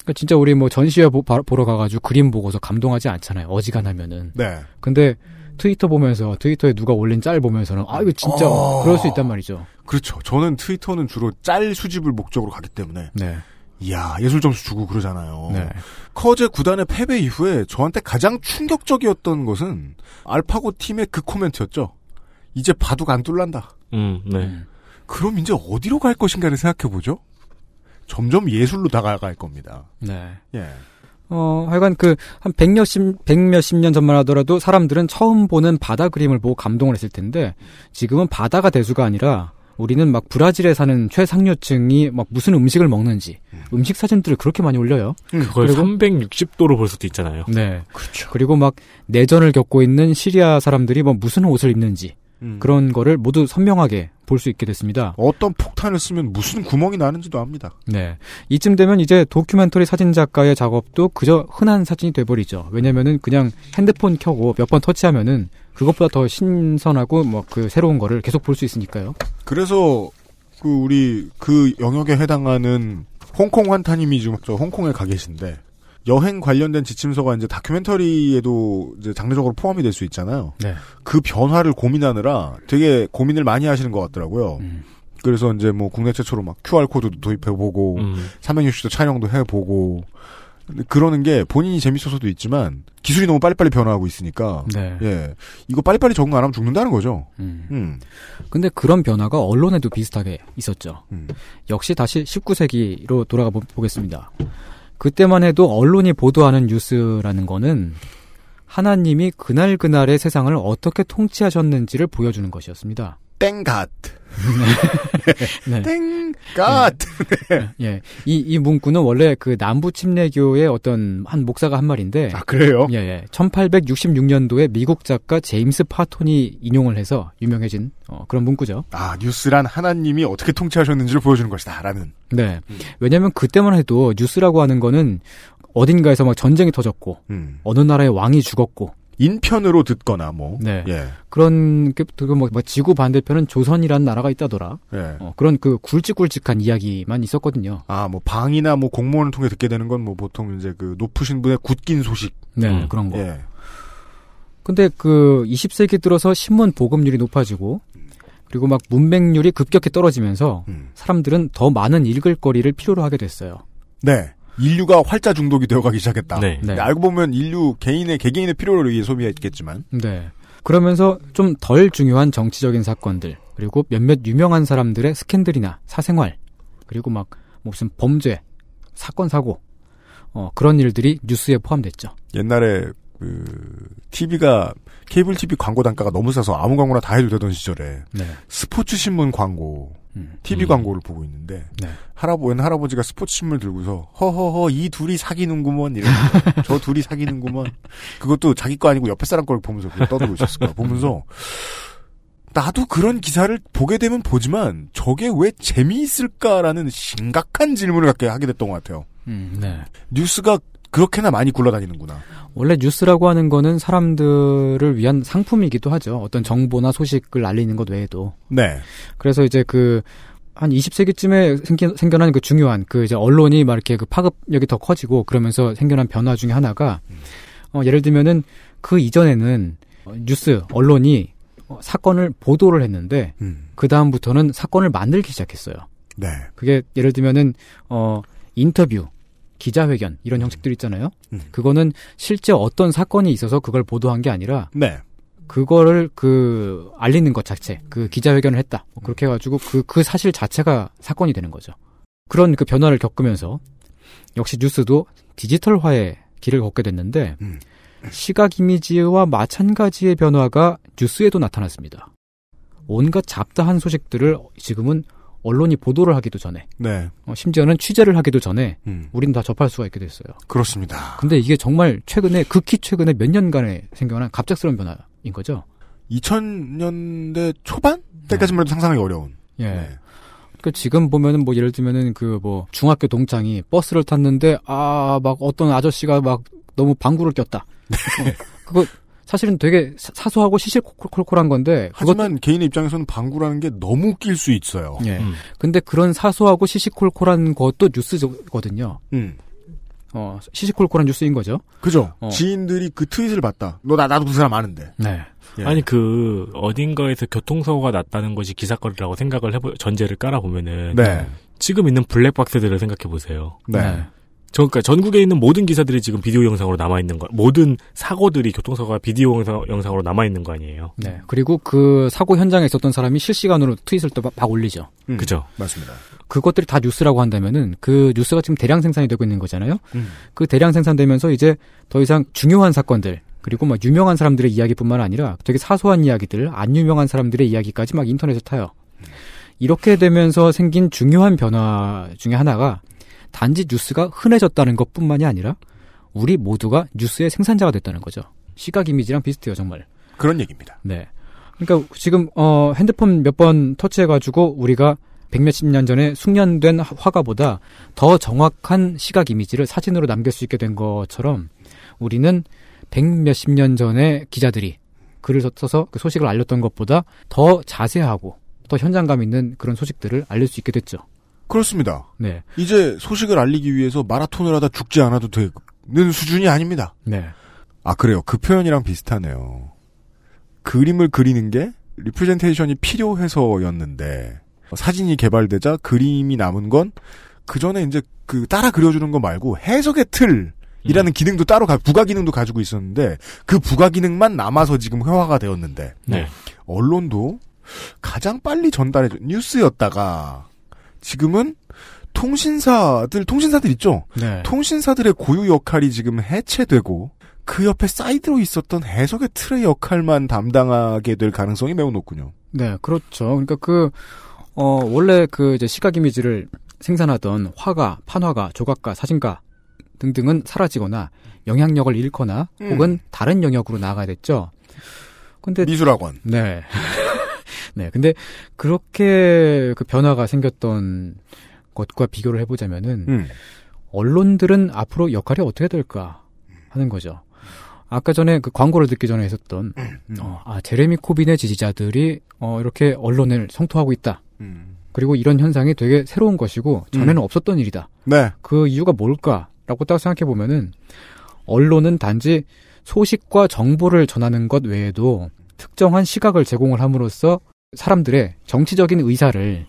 그러니까 진짜 우리 뭐 전시회 보, 바- 보러 가가지고 그림 보고서 감동하지 않잖아요. 어지간하면은. 네. 근데 트위터 보면서 트위터에 누가 올린 짤 보면서는 아 이거 진짜 어. 그럴 수 있단 말이죠. 그렇죠. 저는 트위터는 주로 짤 수집을 목적으로 가기 때문에. 네. 이야, 예술 점수 주고 그러잖아요. 네. 커제 구단의 패배 이후에 저한테 가장 충격적이었던 것은 알파고 팀의 그 코멘트였죠. 이제 바둑 안 뚫란다. 음, 네. 음. 그럼 이제 어디로 갈 것인가를 생각해 보죠. 점점 예술로 다가갈 겁니다. 네. 예. 어, 하여간 그, 한 백몇십, 백몇십 년 전만 하더라도 사람들은 처음 보는 바다 그림을 보고 감동을 했을 텐데, 지금은 바다가 대수가 아니라, 우리는 막 브라질에 사는 최상류층이 막 무슨 음식을 먹는지, 음 식 사진들을 그렇게 많이 올려요. 그걸 그리고- 360도로 볼 수도 있잖아요. 네. 그렇죠. 그리고 막 내전을 겪고 있는 시리아 사람들이 뭐 무슨 옷을 입는지, 음. 그런 거를 모두 선명하게 볼 수 있게 됐습니다. 어떤 폭탄을 쓰면 무슨 구멍이 나는지도 압니다. 네. 이쯤 되면 이제 도큐멘터리 사진 작가의 작업도 그저 흔한 사진이 돼버리죠. 왜냐면은 그냥 핸드폰 켜고 몇 번 터치하면은 그것보다 더 신선하고 뭐 그 새로운 거를 계속 볼 수 있으니까요. 그래서 그 우리 그 영역에 해당하는 홍콩 환타님이 지금 저 홍콩에 가 계신데 여행 관련된 지침서가 이제 다큐멘터리에도 이제 장르적으로 포함이 될 수 있잖아요. 네. 그 변화를 고민하느라 되게 고민을 많이 하시는 것 같더라고요. 음. 그래서 이제 뭐 국내 최초로 막 QR 코드도 도입해보고 음. 360도 촬영도 해보고 근데 그러는 게 본인이 재밌어서도 있지만 기술이 너무 빨리빨리 변화하고 있으니까 네. 예 이거 빨리빨리 적응 안 하면 죽는다는 거죠. 음. 음. 근데 그런 변화가 언론에도 비슷하게 있었죠. 음. 역시 다시 19세기로 돌아가 보, 보겠습니다. 그때만 해도 언론이 보도하는 뉴스라는 거는 하나님이 그날 그날의 세상을 어떻게 통치하셨는지를 보여주는 것이었습니다. Thank God. 네. Thank God. 예. 이, 이 문구는 원래 그 남부 침례교의 어떤 한 목사가 한 말인데. 아, 그래요? 예, 예. 1866년도에 미국 작가 제임스 파톤이 인용을 해서 유명해진 어, 그런 문구죠. 아, 뉴스란 하나님이 어떻게 통치하셨는지를 보여주는 것이다. 라는. 네. 왜냐면 그때만 해도 뉴스라고 하는 거는 어딘가에서 막 전쟁이 터졌고, 음. 어느 나라의 왕이 죽었고, 인편으로 듣거나 뭐. 네. 예. 그런, 그, 그 뭐, 뭐 지구 반대편은 조선이라는 나라가 있다더라. 예. 어, 그런 그 굵직굵직한 이야기만 있었거든요. 아, 뭐 방이나 뭐 공무원을 통해 듣게 되는 건 뭐 보통 이제 그 높으신 분의 굳긴 소식. 네, 음. 그런 거. 예. 근데 그 20세기 들어서 신문 보급률이 높아지고 그리고 막 문맹률이 급격히 떨어지면서 사람들은 더 많은 읽을 거리를 필요로 하게 됐어요. 네. 인류가 활자 중독이 되어가기 시작했다. 네. 네. 알고 보면 인류 개인의 개개인의 필요를 위해 소비했겠지만. 네. 그러면서 좀 덜 중요한 정치적인 사건들 그리고 몇몇 유명한 사람들의 스캔들이나 사생활 그리고 막 무슨 범죄 사건 사고 어, 그런 일들이 뉴스에 포함됐죠. 옛날에 그 TV가 케이블 TV 광고 단가가 너무 싸서 아무 광고나 다 해도 되던 시절에 네. 스포츠 신문 광고, TV 광고를 보고 있는데 네. 할아버 웬 할아버지가 스포츠 신문을 들고서 허허허 이 둘이 사귀는구먼 이러면서 저 둘이 사귀는구먼 그것도 자기 거 아니고 옆에 사람 걸 보면서 그걸 떠들고 있었을 거야 보면서 나도 그런 기사를 보게 되면 보지만 저게 왜 재미있을까라는 심각한 질문을 갖게 하게 됐던 것 같아요. 음, 네. 뉴스가 그렇게나 많이 굴러다니는구나. 원래 뉴스라고 하는 거는 사람들을 위한 상품이기도 하죠. 어떤 정보나 소식을 알리는 것 외에도. 네. 그래서 이제 그, 한 20세기쯤에 생겨, 생겨난 그 중요한 그 이제 언론이 막 이렇게 그 파급력이 더 커지고 그러면서 생겨난 변화 중에 하나가, 어, 예를 들면은 그 이전에는 어, 뉴스, 언론이 어, 사건을 보도를 했는데, 그 다음부터는 사건을 만들기 시작했어요. 네. 그게 예를 들면은, 어, 인터뷰, 기자회견, 이런 형식들 있잖아요. 그거는 실제 어떤 사건이 있어서 그걸 보도한 게 아니라, 네. 그거를 그 알리는 것 자체, 그 기자회견을 했다. 뭐 그렇게 해가지고 그, 그 사실 자체가 사건이 되는 거죠. 그런 그 변화를 겪으면서 역시 뉴스도 디지털화의 길을 걷게 됐는데 시각 이미지와 마찬가지의 변화가 뉴스에도 나타났습니다. 온갖 잡다한 소식들을 지금은 언론이 보도를 하기도 전에, 네. 어, 심지어는 취재를 하기도 전에 음. 우리는 다 접할 수가 있게 됐어요. 그렇습니다. 근데 이게 정말 최근에 극히 최근에 몇 년간에 생겨난 갑작스러운 변화인 거죠. 2000년대 초반 때까지만 해도 상상하기 어려운. 예. 그 지금 보면은 뭐 예를 들면은 그 뭐 중학교 동창이 버스를 탔는데 아 막 어떤 아저씨가 막 너무 방구를 꼈다. 네. 어, 그거 사실은 되게 사- 사소하고 시시콜콜콜한 건데 하지만 개인의 입장에서는 방구라는 게 너무 웃길 수 있어요. 예. 근데 그런 사소하고 시시콜콜한 것도 뉴스거든요. 음. 어, 시시콜콜한 뉴스인 거죠. 그죠. 어. 지인들이 그 트윗을 봤다. 너 나 나도 그 사람 아는데. 네. 예. 아니 그 어딘가에서 교통사고가 났다는 것이 기사거리라고 생각을 해보 전제를 깔아 보면은 네. 지금 있는 블랙박스들을 생각해 보세요. 네. 저, 그러니까 전국에 있는 모든 기사들이 지금 비디오 영상으로 남아 있는 거, 모든 사고들이 교통사고가 비디오 영상, 영상 으로 남아 있는 거 아니에요? 네. 그리고 그 사고 현장에 있었던 사람이 실시간으로 트윗을 또 막 올리죠. 음, 그죠? 맞습니다. 그것들이 다 뉴스라고 한다면은 그 뉴스가 지금 대량 생산이 되고 있는 거잖아요. 음. 그 대량 생산되면서 이제 더 이상 중요한 사건들 그리고 막 유명한 사람들의 이야기뿐만 아니라 되게 사소한 이야기들, 안 유명한 사람들의 이야기까지 막 인터넷에 타요. 이렇게 되면서 생긴 중요한 변화 중에 하나가 단지 뉴스가 흔해졌다는 것 뿐만이 아니라 우리 모두가 뉴스의 생산자가 됐다는 거죠. 시각 이미지랑 비슷해요, 정말. 그런 얘기입니다. 네. 그러니까 지금 어 핸드폰 몇 번 터치해 가지고 우리가 백몇십 년 전에 숙련된 화- 화가보다 더 정확한 시각 이미지를 사진으로 남길 수 있게 된 것처럼 우리는 백몇십 년 전에 기자들이 글을 써서 그 소식을 알렸던 것보다 더 자세하고 더 현장감 있는 그런 소식들을 알릴 수 있게 됐죠. 그렇습니다. 네. 이제 소식을 알리기 위해서 마라톤을 하다 죽지 않아도 되는 수준이 아닙니다. 네. 아, 그래요. 그 표현이랑 비슷하네요. 그림을 그리는 게 representation이 필요해서였는데 사진이 개발되자 그림이 남은 건 그 전에 이제 그 따라 그려주는 거 말고 해석의 틀 이라는 기능도 따로 가, 부가 기능도 가지고 있었는데 그 부가 기능만 남아서 지금 회화가 되었는데 네. 언론도 가장 빨리 전달해 준 뉴스였다가 지금은 통신사들 통신사들 있죠. 네. 통신사들의 고유 역할이 지금 해체되고 그 옆에 사이드로 있었던 해석의 틀의 역할만 담당하게 될 가능성이 매우 높군요. 네, 그렇죠. 그러니까 그, 어, 원래 그 이제 시각 이미지를 생산하던 화가, 판화가, 조각가, 사진가 등등은 사라지거나 영향력을 잃거나 음. 혹은 다른 영역으로 나아가야 됐죠. 근데. 미술학원. 네. 네, 근데 그렇게 그 변화가 생겼던 것과 비교를 해보자면은 음. 언론들은 앞으로 역할이 어떻게 될까 하는 거죠. 아까 전에 그 광고를 듣기 전에 했었던 어, 아 제레미 코빈의 지지자들이 어, 이렇게 언론을 성토하고 있다. 그리고 이런 현상이 되게 새로운 것이고 전에는 음. 없었던 일이다. 네. 그 이유가 뭘까라고 딱 생각해 보면은 언론은 단지 소식과 정보를 전하는 것 외에도 특정한 시각을 제공을 함으로써 사람들의 정치적인 의사를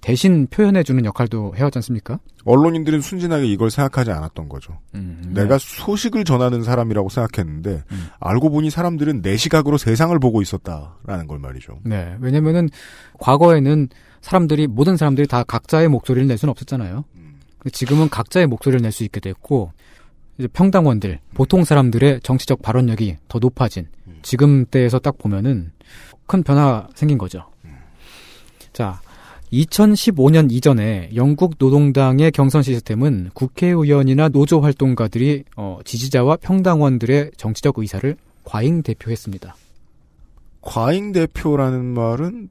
대신 표현해주는 역할도 해왔지 않습니까? 언론인들은 순진하게 이걸 생각하지 않았던 거죠. 음, 내가 소식을 전하는 사람이라고 생각했는데 알고 보니 사람들은 내 시각으로 세상을 보고 있었다라는 걸 말이죠. 네. 왜냐면은 과거에는 사람들이 모든 사람들이 다 각자의 목소리를 낼 수는 없었잖아요. 근데 지금은 각자의 목소리를 낼 수 있게 됐고 이제 평당원들, 보통 사람들의 정치적 발언력이 더 높아진 지금 때에서 딱 보면은 큰 변화 생긴 거죠. 자, 2015년 이전에 영국 노동당의 경선 시스템은 국회의원이나 노조 활동가들이 어, 지지자와 평당원들의 정치적 의사를 과잉 대표했습니다. 과잉 대표라는 말은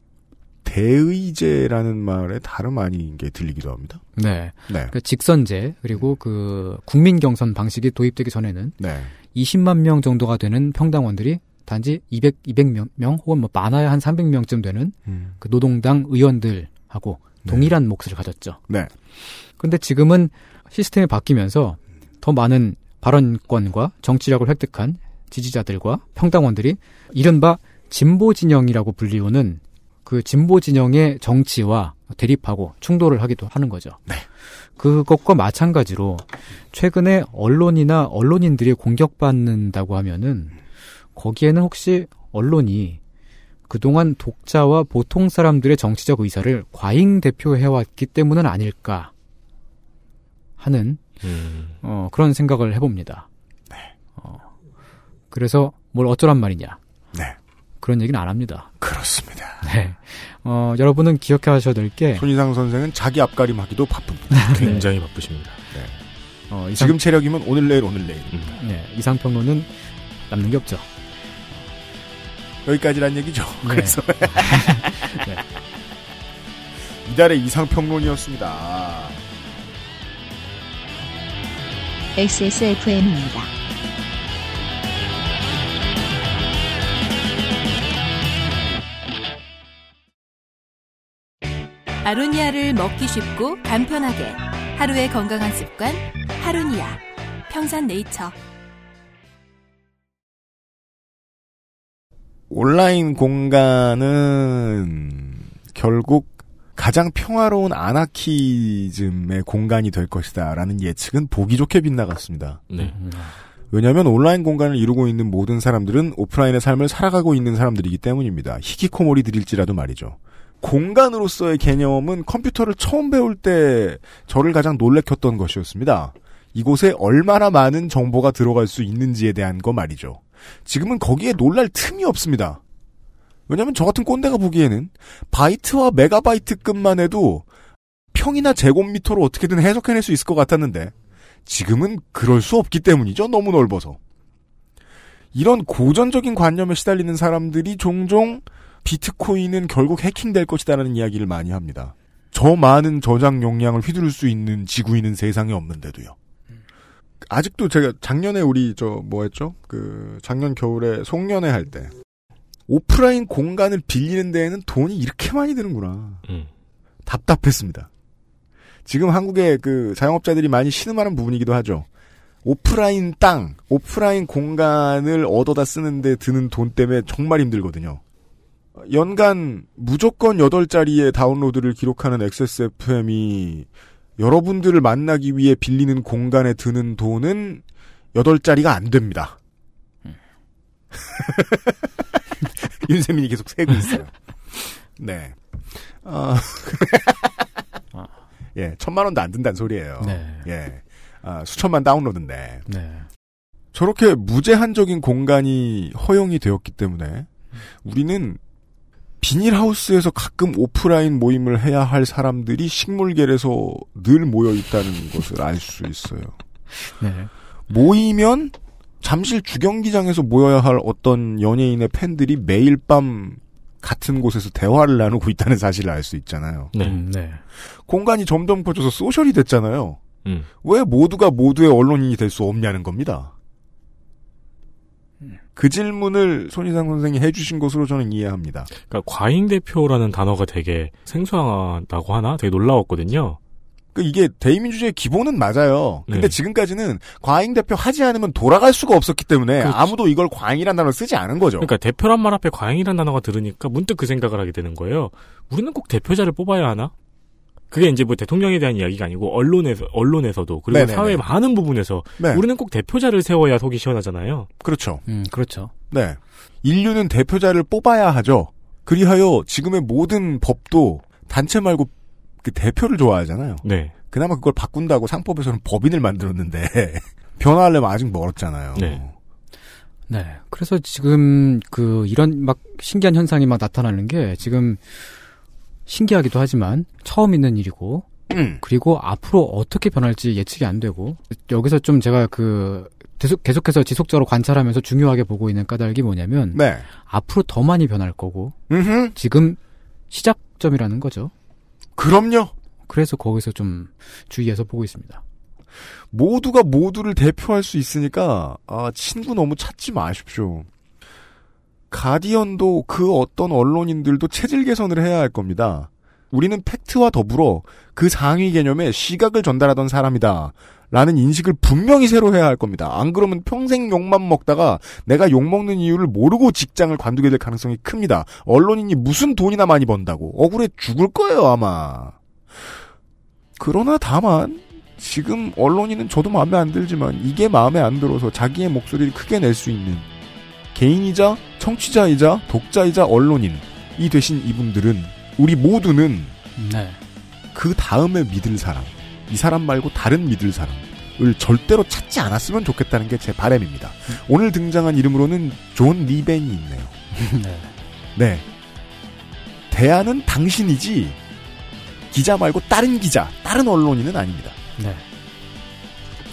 대의제라는 말에 다름 아닌 게 들리기도 합니다. 네. 네. 그 직선제 그리고 그 국민 경선 방식이 도입되기 전에는 네. 20만 명 정도가 되는 평당원들이 단지 200 200명 명 혹은 뭐 많아야 한 300명쯤 되는 음. 그 노동당 의원들하고 동일한 몫을 가졌죠. 네. 근데 지금은 시스템이 바뀌면서 더 많은 발언권과 정치력을 획득한 지지자들과 평당원들이 이른바 진보 진영이라고 불리우는 그 진보 진영의 정치와 대립하고 충돌을 하기도 하는 거죠. 그것과 마찬가지로 최근에 언론이나 언론인들이 공격받는다고 하면은 거기에는 혹시 언론이 그동안 독자와 보통 사람들의 정치적 의사를 과잉 대표해왔기 때문은 아닐까 하는 어, 그런 생각을 해봅니다. 어, 그래서 뭘 어쩌란 말이냐. 네. 그런 얘기는 안 합니다. 그렇습니다. 네. 어, 여러분은 기억하셔야 될 게 손희상 선생은 자기 앞가림하기도 바쁩니다. 굉장히 바쁘십니다. 네. 어, 이상, 지금 체력이면 오늘 내일 오늘 내일. 네, 이상평론은 남는 게 없죠. 여기까지란 얘기죠. 네. 그래서 네. 이달의 이상평론이었습니다. XSFM입니다. 아로니아를 먹기 쉽고 간편하게 하루의 건강한 습관 하루니아 평산네이처 온라인 공간은 결국 가장 평화로운 아나키즘의 공간이 될 것이다라는 예측은 보기 좋게 빗나갔습니다. 네. 왜냐하면 온라인 공간을 이루고 있는 모든 사람들은 오프라인의 삶을 살아가고 있는 사람들이기 때문입니다. 히키코모리들일지라도 말이죠. 공간으로서의 개념은 컴퓨터를 처음 배울 때 저를 가장 놀래켰던 것이었습니다. 이곳에 얼마나 많은 정보가 들어갈 수 있는지에 대한 거 말이죠. 지금은 거기에 놀랄 틈이 없습니다. 왜냐하면 저 같은 꼰대가 보기에는 바이트와 메가바이트급만 해도 평이나 제곱미터로 어떻게든 해석해낼 수 있을 것 같았는데 지금은 그럴 수 없기 때문이죠. 너무 넓어서. 이런 고전적인 관념에 시달리는 사람들이 종종 비트코인은 결국 해킹될 것이다라는 이야기를 많이 합니다. 저 많은 저장 용량을 휘두를 수 있는 지구인은 세상에 없는데도요. 아직도 제가 작년에 우리 저 뭐였죠? 그 작년 겨울에 송년회 할 때 오프라인 공간을 빌리는 데에는 돈이 이렇게 많이 드는구나. 음. 답답했습니다. 지금 한국의 그 자영업자들이 많이 신음하는 부분이기도 하죠. 오프라인 땅, 오프라인 공간을 얻어다 쓰는데 드는 돈 때문에 정말 힘들거든요. 연간 무조건 8자리의 다운로드를 기록하는 XSFM이 여러분들을 만나기 위해 빌리는 공간에 드는 돈은 8자리가 안 됩니다. 윤세민이 계속 세고 있어요. 네. 어, 예, 천만 원도 안 든다는 소리예요. 네. 예. 아, 수천만 다운로드인데. 네. 저렇게 무제한적인 공간이 허용이 되었기 때문에 우리는 비닐하우스에서 가끔 오프라인 모임을 해야 할 사람들이 식물계에서 늘 모여 있다는 것을 알 수 있어요. 네. 모이면 잠실 주경기장에서 모여야 할 어떤 연예인의 팬들이 매일 밤 같은 곳에서 대화를 나누고 있다는 사실을 알 수 있잖아요. 네. 음, 네. 공간이 점점 커져서 소셜이 됐잖아요. 음. 왜 모두가 모두의 언론인이 될 수 없냐는 겁니다. 그 질문을 손희상 선생이 해주신 것으로 저는 이해합니다. 그러니까 과잉 대표라는 단어가 되게 생소하다고 하나 되게 놀라웠거든요. 그 이게 대의민주주의의 기본은 맞아요. 근데 네. 지금까지는 과잉 대표 하지 않으면 돌아갈 수가 없었기 때문에 그렇죠. 아무도 이걸 과잉이라는 단어를 쓰지 않은 거죠. 그러니까 대표란 말 앞에 과잉이라는 단어가 들으니까 문득 그 생각을 하게 되는 거예요. 우리는 꼭 대표자를 뽑아야 하나? 그게 이제 뭐 대통령에 대한 이야기가 아니고 언론에서 언론에서도 그리고 네네네. 사회 많은 부분에서 네. 우리는 꼭 대표자를 세워야 속이 시원하잖아요. 그렇죠. 음, 그렇죠. 네. 인류는 대표자를 뽑아야 하죠. 그리하여 지금의 모든 법도 단체 말고 그 대표를 좋아하잖아요. 네. 그나마 그걸 바꾼다고 상법에서는 법인을 만들었는데 변화하려면 아직 멀었잖아요. 네. 네. 그래서 지금 그 이런 막 신기한 현상이 막 나타나는 게 지금 신기하기도 하지만 처음 있는 일이고 음. 그리고 앞으로 어떻게 변할지 예측이 안 되고 여기서 좀 제가 그 계속, 계속해서 지속적으로 관찰하면서 중요하게 보고 있는 까닭이 뭐냐면 네. 앞으로 더 많이 변할 거고 음흠. 지금 시작점이라는 거죠. 그럼요. 그래서 거기서 좀 주의해서 보고 있습니다. 모두가 모두를 대표할 수 있으니까 아, 친구 너무 찾지 마십시오. 가디언도 그 어떤 언론인들도 체질 개선을 해야 할 겁니다. 우리는 팩트와 더불어 그 상위 개념에 시각을 전달하던 사람이다. 라는 인식을 분명히 새로 해야 할 겁니다. 안 그러면 평생 욕만 먹다가 내가 욕 먹는 이유를 모르고 직장을 관두게 될 가능성이 큽니다. 언론인이 무슨 돈이나 많이 번다고. 억울해 죽을 거예요, 아마. 그러나 다만, 지금 언론인은 저도 마음에 안 들지만, 이게 마음에 안 들어서 자기의 목소리를 크게 낼 수 있는 개인이자 청취자이자 독자이자 언론인 이 되신 이분들은, 우리 모두는 네. 그 다음에 믿을 사람, 이 사람 말고 다른 믿을 사람을 절대로 찾지 않았으면 좋겠다는 게 제 바람입니다. 오늘 등장한 이름으로는 존 니벤이 있네요. 네. 네. 대안은 당신이지, 기자 말고 다른 기자, 다른 언론인은 아닙니다. 네.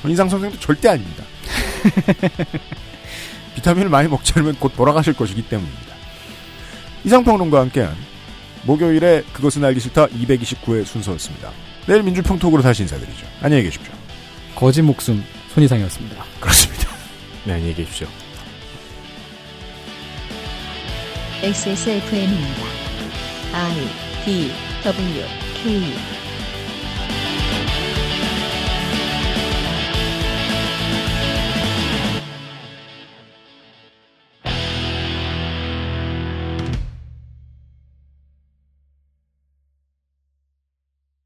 손이상 선생도 절대 아닙니다. 비타민을 많이 먹지 않으면 곧 돌아가실 것이기 때문입니다. 이상평론가와 함께한 목요일에 그것은 알기 싫다 229회 순서였습니다. 내일 민주평톡으로 다시 인사드리죠. 안녕히 계십시오. 거짓 목숨 손이상이었습니다. 그렇습니다. 네, 안녕히 계십시오. XSFM입니다. I D W K